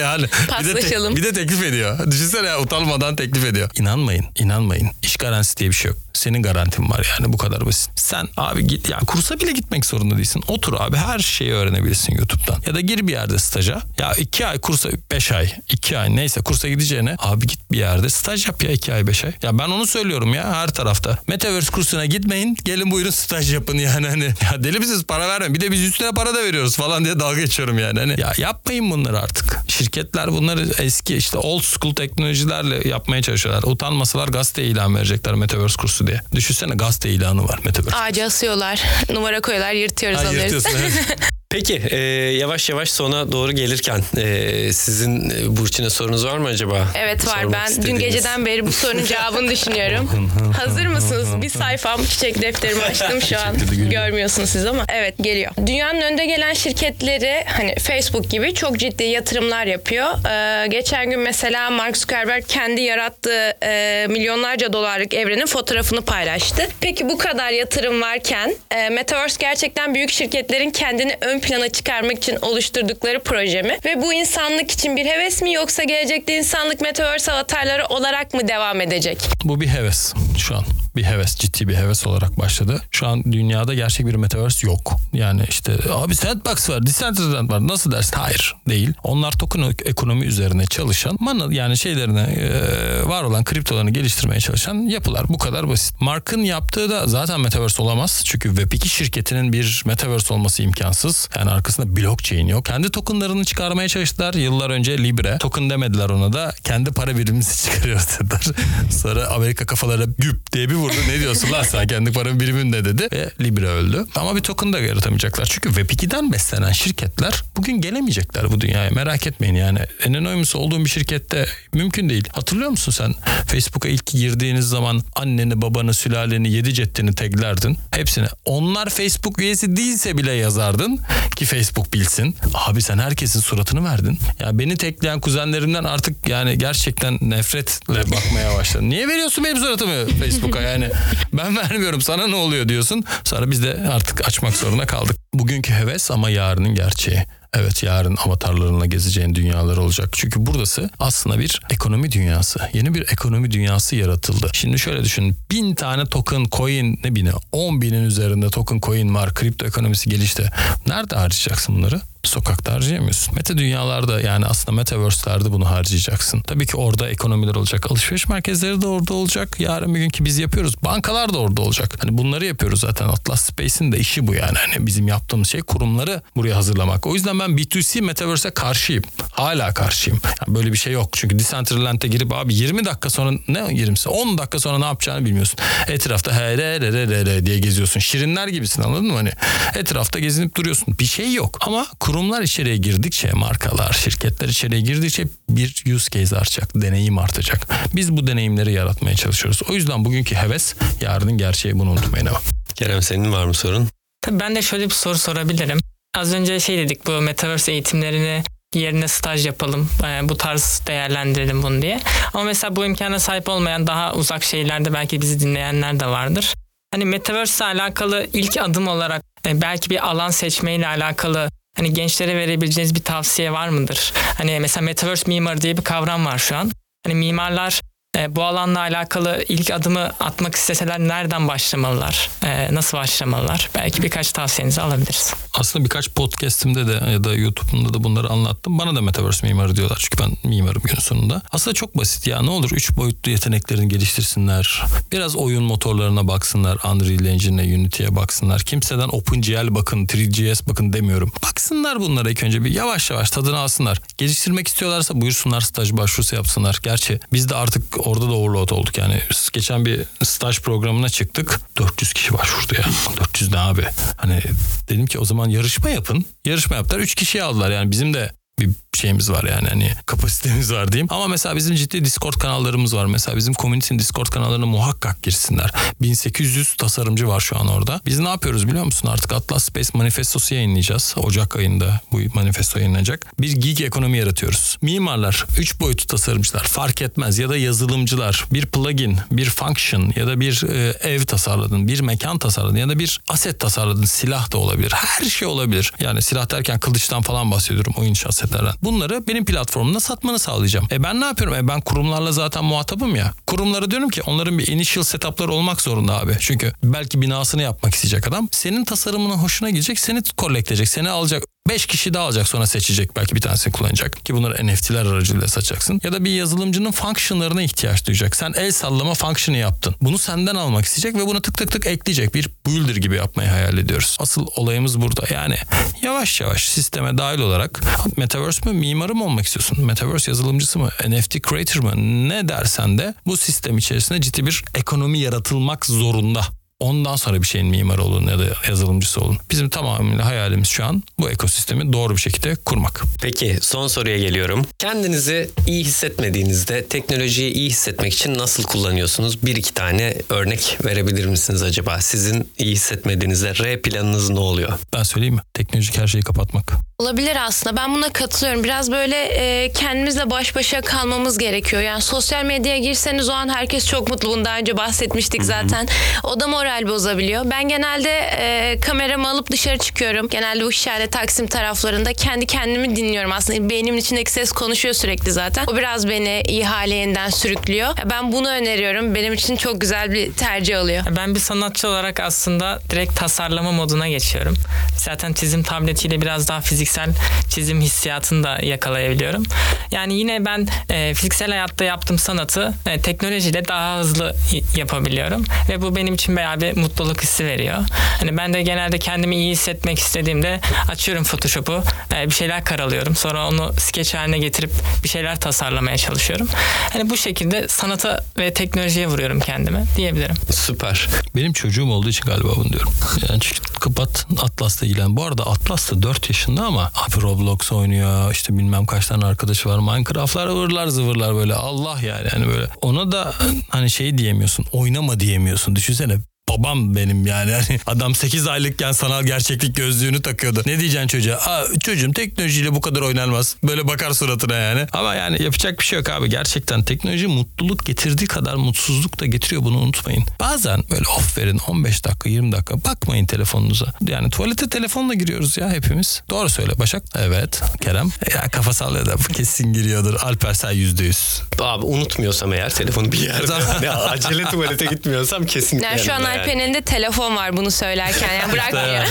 yani bir de, te- bir de teklif ediyor. Düşünsene ya utanmadan teklif ediyor. İnanmayın, inanmayın. İş garantisi diye bir şey yok. Senin garantin var yani bu kadar basit. Sen abi git ya kursa bile gitmek zorunda değilsin. Otur abi her şeyi öğrenebilirsin YouTube'dan. Ya da gir bir yerde staja. Ya iki ay kursa beş ay. İki ay neyse kursa gideceğine abi git bir yerde staj yap ya iki ay beş ay. Ya ben onu söylüyorum ya her tarafta. Metaverse kursuna gitmeyin. Gelin buyurun staj yapın yani hani. Ya deli misiniz para vermeyin. Bir de biz üstüne para da veriyoruz falan diye dalga geçiyorum yani. Hani ya yapmayın bunları artık. Şirketler bunları eski işte old school teknolojilerle yapmaya çalışıyorlar. Utanmasalar gazete ilan verecekler Metaverse kursu diye. Düşünsene gazete ilanı var Metaverse. Ağaca asıyorlar. Numara koyuyorlar. Yırtıyoruz Ha, alıyoruz. Peki e, yavaş yavaş sona doğru gelirken e, sizin e, Burçin'e sorunuz var mı acaba? Evet var. Sormak Ben dün istediğiniz. geceden beri bu sorunun cevabını düşünüyorum. Hazır mısınız? Bir sayfam çiçek defterimi açtım şu an. Görmüyorsunuz siz ama. Evet geliyor. Dünyanın önde gelen şirketleri hani Facebook gibi çok ciddi yatırımlar yapıyor. Ee, geçen gün mesela Mark Zuckerberg kendi yarattığı e, milyonlarca dolarlık evrenin fotoğrafını paylaştı. Peki bu kadar yatırım varken e, Metaverse gerçekten büyük şirketlerin kendini ön plana çıkarmak için oluşturdukları proje mi? Ve bu insanlık için bir heves mi yoksa gelecekte insanlık Metaverse avatarları olarak mı devam edecek? Bu bir heves şu an. Bir heves, ciddi bir heves olarak başladı. Şu an dünyada gerçek bir metaverse yok. Yani işte abi Sandbox var, Decentraland var. Nasıl dersin? Hayır, değil. Onlar token ekonomi üzerine çalışan, mana yani şeylerine e, var olan kriptolarını geliştirmeye çalışan yapılar. Bu kadar basit. Mark'ın yaptığı da zaten metaverse olamaz. Çünkü Web2 şirketinin bir metaverse olması imkansız. Yani arkasında blockchain yok. Kendi tokenlarını çıkarmaya çalıştılar. Yıllar önce Libre. Token demediler ona da. Kendi para birimimizi çıkarıyoruz dediler. Sonra Amerika kafalara güp diye bir vurdu. Vurdu. Ne diyorsun lan sen kendi paranın birimin ne dedi. Ve Libra öldü. Ama bir token da yaratamayacaklar. Çünkü Web2'den beslenen şirketler bugün gelemeyecekler bu dünyaya. Merak etmeyin yani. Anonymous olduğum bir şirkette mümkün değil. Hatırlıyor musun sen Facebook'a ilk girdiğiniz zaman anneni, babanı, sülaleni, yedi ceddini taglerdin. Hepsini. Onlar Facebook üyesi değilse bile yazardın ki Facebook bilsin. Abi sen herkesin suratını verdin. Ya beni tekleyen kuzenlerimden artık yani gerçekten nefretle bakmaya başladım. Niye veriyorsun benim suratımı Facebook'a yani? Ben vermiyorum sana ne oluyor diyorsun. Sonra biz de artık açmak zorunda kaldık. Bugünkü heves ama yarının gerçeği. Evet yarın avatarlarınla gezeceğin dünyalar olacak. Çünkü burası aslında bir ekonomi dünyası. Yeni bir ekonomi dünyası yaratıldı. Şimdi şöyle düşün. Bin tane token coin ne bini? On binin üzerinde token coin var. Kripto ekonomisi gelişti. Nerede harcayacaksın bunları? sokakta harcayamıyorsun. Meta dünyalarda yani aslında metaverse'lerde bunu harcayacaksın. Tabii ki orada ekonomiler olacak. Alışveriş merkezleri de orada olacak. Yarın bir gün ki biz yapıyoruz. Bankalar da orada olacak. Hani bunları yapıyoruz zaten. Atlas Space'in de işi bu yani. Hani bizim yaptığımız şey kurumları buraya hazırlamak. O yüzden ben B2C metaverse'e karşıyım. Hala karşıyım. Yani böyle bir şey yok. Çünkü Decentraland'e girip abi 20 dakika sonra ne 20'si 10 dakika sonra ne yapacağını bilmiyorsun. Etrafta he re re re re diye geziyorsun. Şirinler gibisin anladın mı? Hani etrafta gezinip duruyorsun. Bir şey yok. Ama kurumlar içeriye girdikçe markalar, şirketler içeriye girdikçe bir use case artacak, deneyim artacak. Biz bu deneyimleri yaratmaya çalışıyoruz. O yüzden bugünkü heves yarının gerçeği bunu unutmayın ama. Kerem senin var mı sorun? Tabii ben de şöyle bir soru sorabilirim. Az önce şey dedik bu metaverse eğitimlerini yerine staj yapalım. bu tarz değerlendirelim bunu diye. Ama mesela bu imkana sahip olmayan daha uzak şeylerde belki bizi dinleyenler de vardır. Hani metaverse ile alakalı ilk adım olarak e, belki bir alan seçmeyle alakalı hani gençlere verebileceğiniz bir tavsiye var mıdır? Hani mesela metaverse mimar diye bir kavram var şu an. Hani mimarlar e, bu alanla alakalı ilk adımı atmak isteseler nereden başlamalılar? E, nasıl başlamalılar? Belki birkaç tavsiyenizi alabiliriz. Aslında birkaç podcast'imde de ya da YouTube'umda da bunları anlattım. Bana da Metaverse mimarı diyorlar. Çünkü ben mimarım günün sonunda. Aslında çok basit ya. Ne olur 3 boyutlu yeteneklerini geliştirsinler. Biraz oyun motorlarına baksınlar. Unreal Engine'e, Unity'ye baksınlar. Kimseden OpenGL bakın, 3GS bakın demiyorum. Baksınlar bunlara ilk önce bir yavaş yavaş tadını alsınlar. Geliştirmek istiyorlarsa buyursunlar staj başvurusu yapsınlar. Gerçi biz de artık orada da overload olduk yani. Geçen bir staj programına çıktık. 400 kişi başvurdu ya. 400 ne abi? Hani dedim ki o zaman yarışma yapın. Yarışma yaptılar. 3 kişiyi aldılar yani bizim de bir şeyimiz var yani hani kapasitemiz var diyeyim. Ama mesela bizim ciddi Discord kanallarımız var. Mesela bizim community'nin Discord kanallarına muhakkak girsinler. 1800 tasarımcı var şu an orada. Biz ne yapıyoruz biliyor musun? Artık Atlas Space manifestosu yayınlayacağız. Ocak ayında bu manifesto yayınlanacak. Bir gig ekonomi yaratıyoruz. Mimarlar, 3 boyutlu tasarımcılar fark etmez ya da yazılımcılar bir plugin, bir function ya da bir e, ev tasarladın, bir mekan tasarladın ya da bir aset tasarladın. Silah da olabilir. Her şey olabilir. Yani silah derken kılıçtan falan bahsediyorum. Oyun asetlerden. Bunları benim platformumda satmanı sağlayacağım. E ben ne yapıyorum? E ben kurumlarla zaten muhatabım ya. Kurumlara diyorum ki onların bir initial setupları olmak zorunda abi. Çünkü belki binasını yapmak isteyecek adam. Senin tasarımına hoşuna gidecek, seni collect edecek, seni alacak. 5 kişi daha alacak sonra seçecek belki bir tanesini kullanacak ki bunları NFT'ler aracılığıyla satacaksın. Ya da bir yazılımcının functionlarına ihtiyaç duyacak. Sen el sallama function'ı yaptın. Bunu senden almak isteyecek ve bunu tık tık tık ekleyecek. Bir builder gibi yapmayı hayal ediyoruz. Asıl olayımız burada. Yani yavaş yavaş sisteme dahil olarak Metaverse mü mimarı mı olmak istiyorsun? Metaverse yazılımcısı mı? NFT creator mı? Ne dersen de bu sistem içerisinde ciddi bir ekonomi yaratılmak zorunda. Ondan sonra bir şeyin mimarı olun ya da yazılımcısı olun. Bizim tamamıyla hayalimiz şu an bu ekosistemi doğru bir şekilde kurmak. Peki son soruya geliyorum. Kendinizi iyi hissetmediğinizde teknolojiyi iyi hissetmek için nasıl kullanıyorsunuz? Bir iki tane örnek verebilir misiniz acaba? Sizin iyi hissetmediğinizde R planınız ne oluyor? Ben söyleyeyim mi? Teknolojik her şeyi kapatmak. Olabilir aslında. Ben buna katılıyorum. Biraz böyle e, kendimizle baş başa kalmamız gerekiyor. Yani sosyal medyaya girseniz o an herkes çok mutlu. Bunu daha önce bahsetmiştik zaten. O da moral bozabiliyor. Ben genelde e, kameramı alıp dışarı çıkıyorum. Genelde bu şişhane Taksim taraflarında kendi kendimi dinliyorum. Aslında beynimin içindeki ses konuşuyor sürekli zaten. O biraz beni iyi hale yeniden sürüklüyor. Ben bunu öneriyorum. Benim için çok güzel bir tercih oluyor. Ben bir sanatçı olarak aslında direkt tasarlama moduna geçiyorum. Zaten çizim tabletiyle biraz daha fizik fiziksel çizim hissiyatını da yakalayabiliyorum. Yani yine ben e, fiziksel hayatta yaptığım sanatı e, teknolojiyle daha hızlı yapabiliyorum ve bu benim için bayağı bir mutluluk hissi veriyor. Hani ben de genelde kendimi iyi hissetmek istediğimde açıyorum Photoshop'u, e, bir şeyler karalıyorum. Sonra onu sketch haline getirip bir şeyler tasarlamaya çalışıyorum. Hani bu şekilde sanata ve teknolojiye vuruyorum kendimi diyebilirim. Süper. Benim çocuğum olduğu için galiba bunu diyorum. Yani kapat Atlas'la ilgilen. Bu arada Atlas da 4 yaşında ama abi Roblox oynuyor. işte bilmem kaç tane arkadaşı var. Minecraft'lar ıvırlar zıvırlar böyle. Allah yani. yani böyle. Ona da hani şey diyemiyorsun. Oynama diyemiyorsun. Düşünsene babam benim yani. yani adam 8 aylıkken sanal gerçeklik gözlüğünü takıyordu. Ne diyeceksin çocuğa? Aa, çocuğum teknolojiyle bu kadar oynanmaz. Böyle bakar suratına yani. Ama yani yapacak bir şey yok abi. Gerçekten teknoloji mutluluk getirdiği kadar mutsuzluk da getiriyor bunu unutmayın. Bazen böyle off verin 15 dakika 20 dakika bakmayın telefonunuza. Yani tuvalete telefonla giriyoruz ya hepimiz. Doğru söyle Başak. Evet. Kerem. Ya kafa sallıyor da kesin giriyordur. Alper sen %100. Abi unutmuyorsam eğer telefonu bir yerde. ne, acele tuvalete gitmiyorsam kesinlikle. Yani şu an yanımda Alper'in elinde telefon var bunu söylerken. Yani bırakmıyor.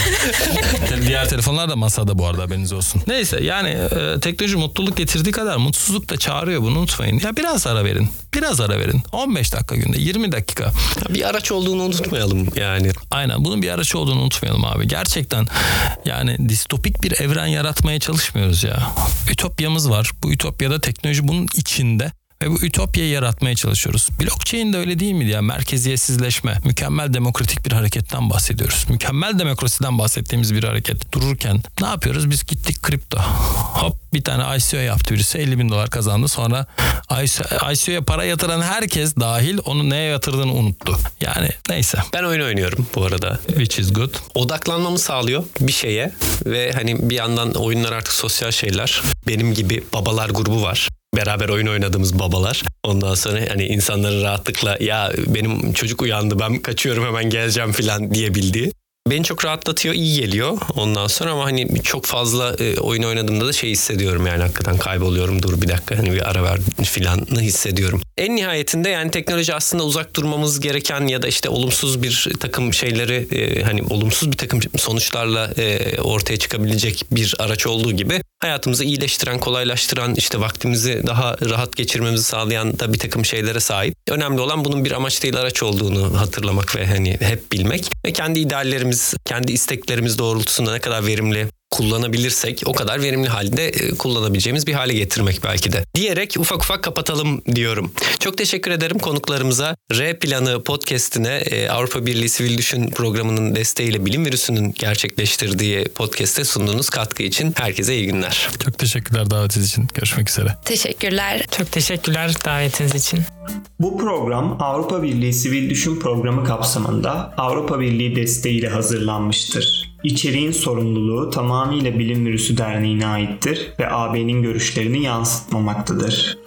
Diğer telefonlar da masada bu arada haberiniz olsun. Neyse yani e, teknoloji mutluluk getirdiği kadar mutsuzluk da çağırıyor bunu unutmayın. Ya biraz ara verin. Biraz ara verin. 15 dakika günde 20 dakika. Bir araç olduğunu unutmayalım yani. Aynen bunun bir araç olduğunu unutmayalım abi. Gerçekten yani distopik bir evren yaratmaya çalışmıyoruz ya. Ütopyamız var. Bu ütopyada teknoloji bunun içinde ve bu ütopyayı yaratmaya çalışıyoruz. Blockchain de öyle değil mi ya? Merkeziyetsizleşme, mükemmel demokratik bir hareketten bahsediyoruz. Mükemmel demokrasiden bahsettiğimiz bir hareket. Dururken ne yapıyoruz? Biz gittik kripto. Hop bir tane ICO yaptı birisi 50 bin dolar kazandı. Sonra ICO'ya para yatıran herkes dahil onu neye yatırdığını unuttu. Yani neyse. Ben oyun oynuyorum bu arada. Which is good. Odaklanmamı sağlıyor bir şeye ve hani bir yandan oyunlar artık sosyal şeyler. Benim gibi babalar grubu var beraber oyun oynadığımız babalar. Ondan sonra hani insanların rahatlıkla ya benim çocuk uyandı ben kaçıyorum hemen geleceğim falan diyebildiği. Beni çok rahatlatıyor, iyi geliyor ondan sonra ama hani çok fazla e, oyun oynadığımda da şey hissediyorum yani hakikaten kayboluyorum. Dur bir dakika hani bir ara ver filanı hissediyorum. En nihayetinde yani teknoloji aslında uzak durmamız gereken ya da işte olumsuz bir takım şeyleri e, hani olumsuz bir takım sonuçlarla e, ortaya çıkabilecek bir araç olduğu gibi hayatımızı iyileştiren, kolaylaştıran, işte vaktimizi daha rahat geçirmemizi sağlayan da bir takım şeylere sahip. Önemli olan bunun bir amaç değil araç olduğunu hatırlamak ve hani hep bilmek ve kendi ideallerimiz, kendi isteklerimiz doğrultusunda ne kadar verimli kullanabilirsek o kadar verimli halde e, kullanabileceğimiz bir hale getirmek belki de. Diyerek ufak ufak kapatalım diyorum. Çok teşekkür ederim konuklarımıza. R Planı podcast'ine e, Avrupa Birliği Sivil Düşün programının desteğiyle bilim virüsünün gerçekleştirdiği podcast'e sunduğunuz katkı için herkese iyi günler. Çok teşekkürler davetiniz için. Görüşmek üzere. Teşekkürler. Çok teşekkürler davetiniz için. Bu program Avrupa Birliği Sivil Düşün Programı kapsamında Avrupa Birliği desteğiyle hazırlanmıştır. İçeriğin sorumluluğu tamamıyla Bilim Virüsü Derneği'ne aittir ve AB'nin görüşlerini yansıtmamaktadır.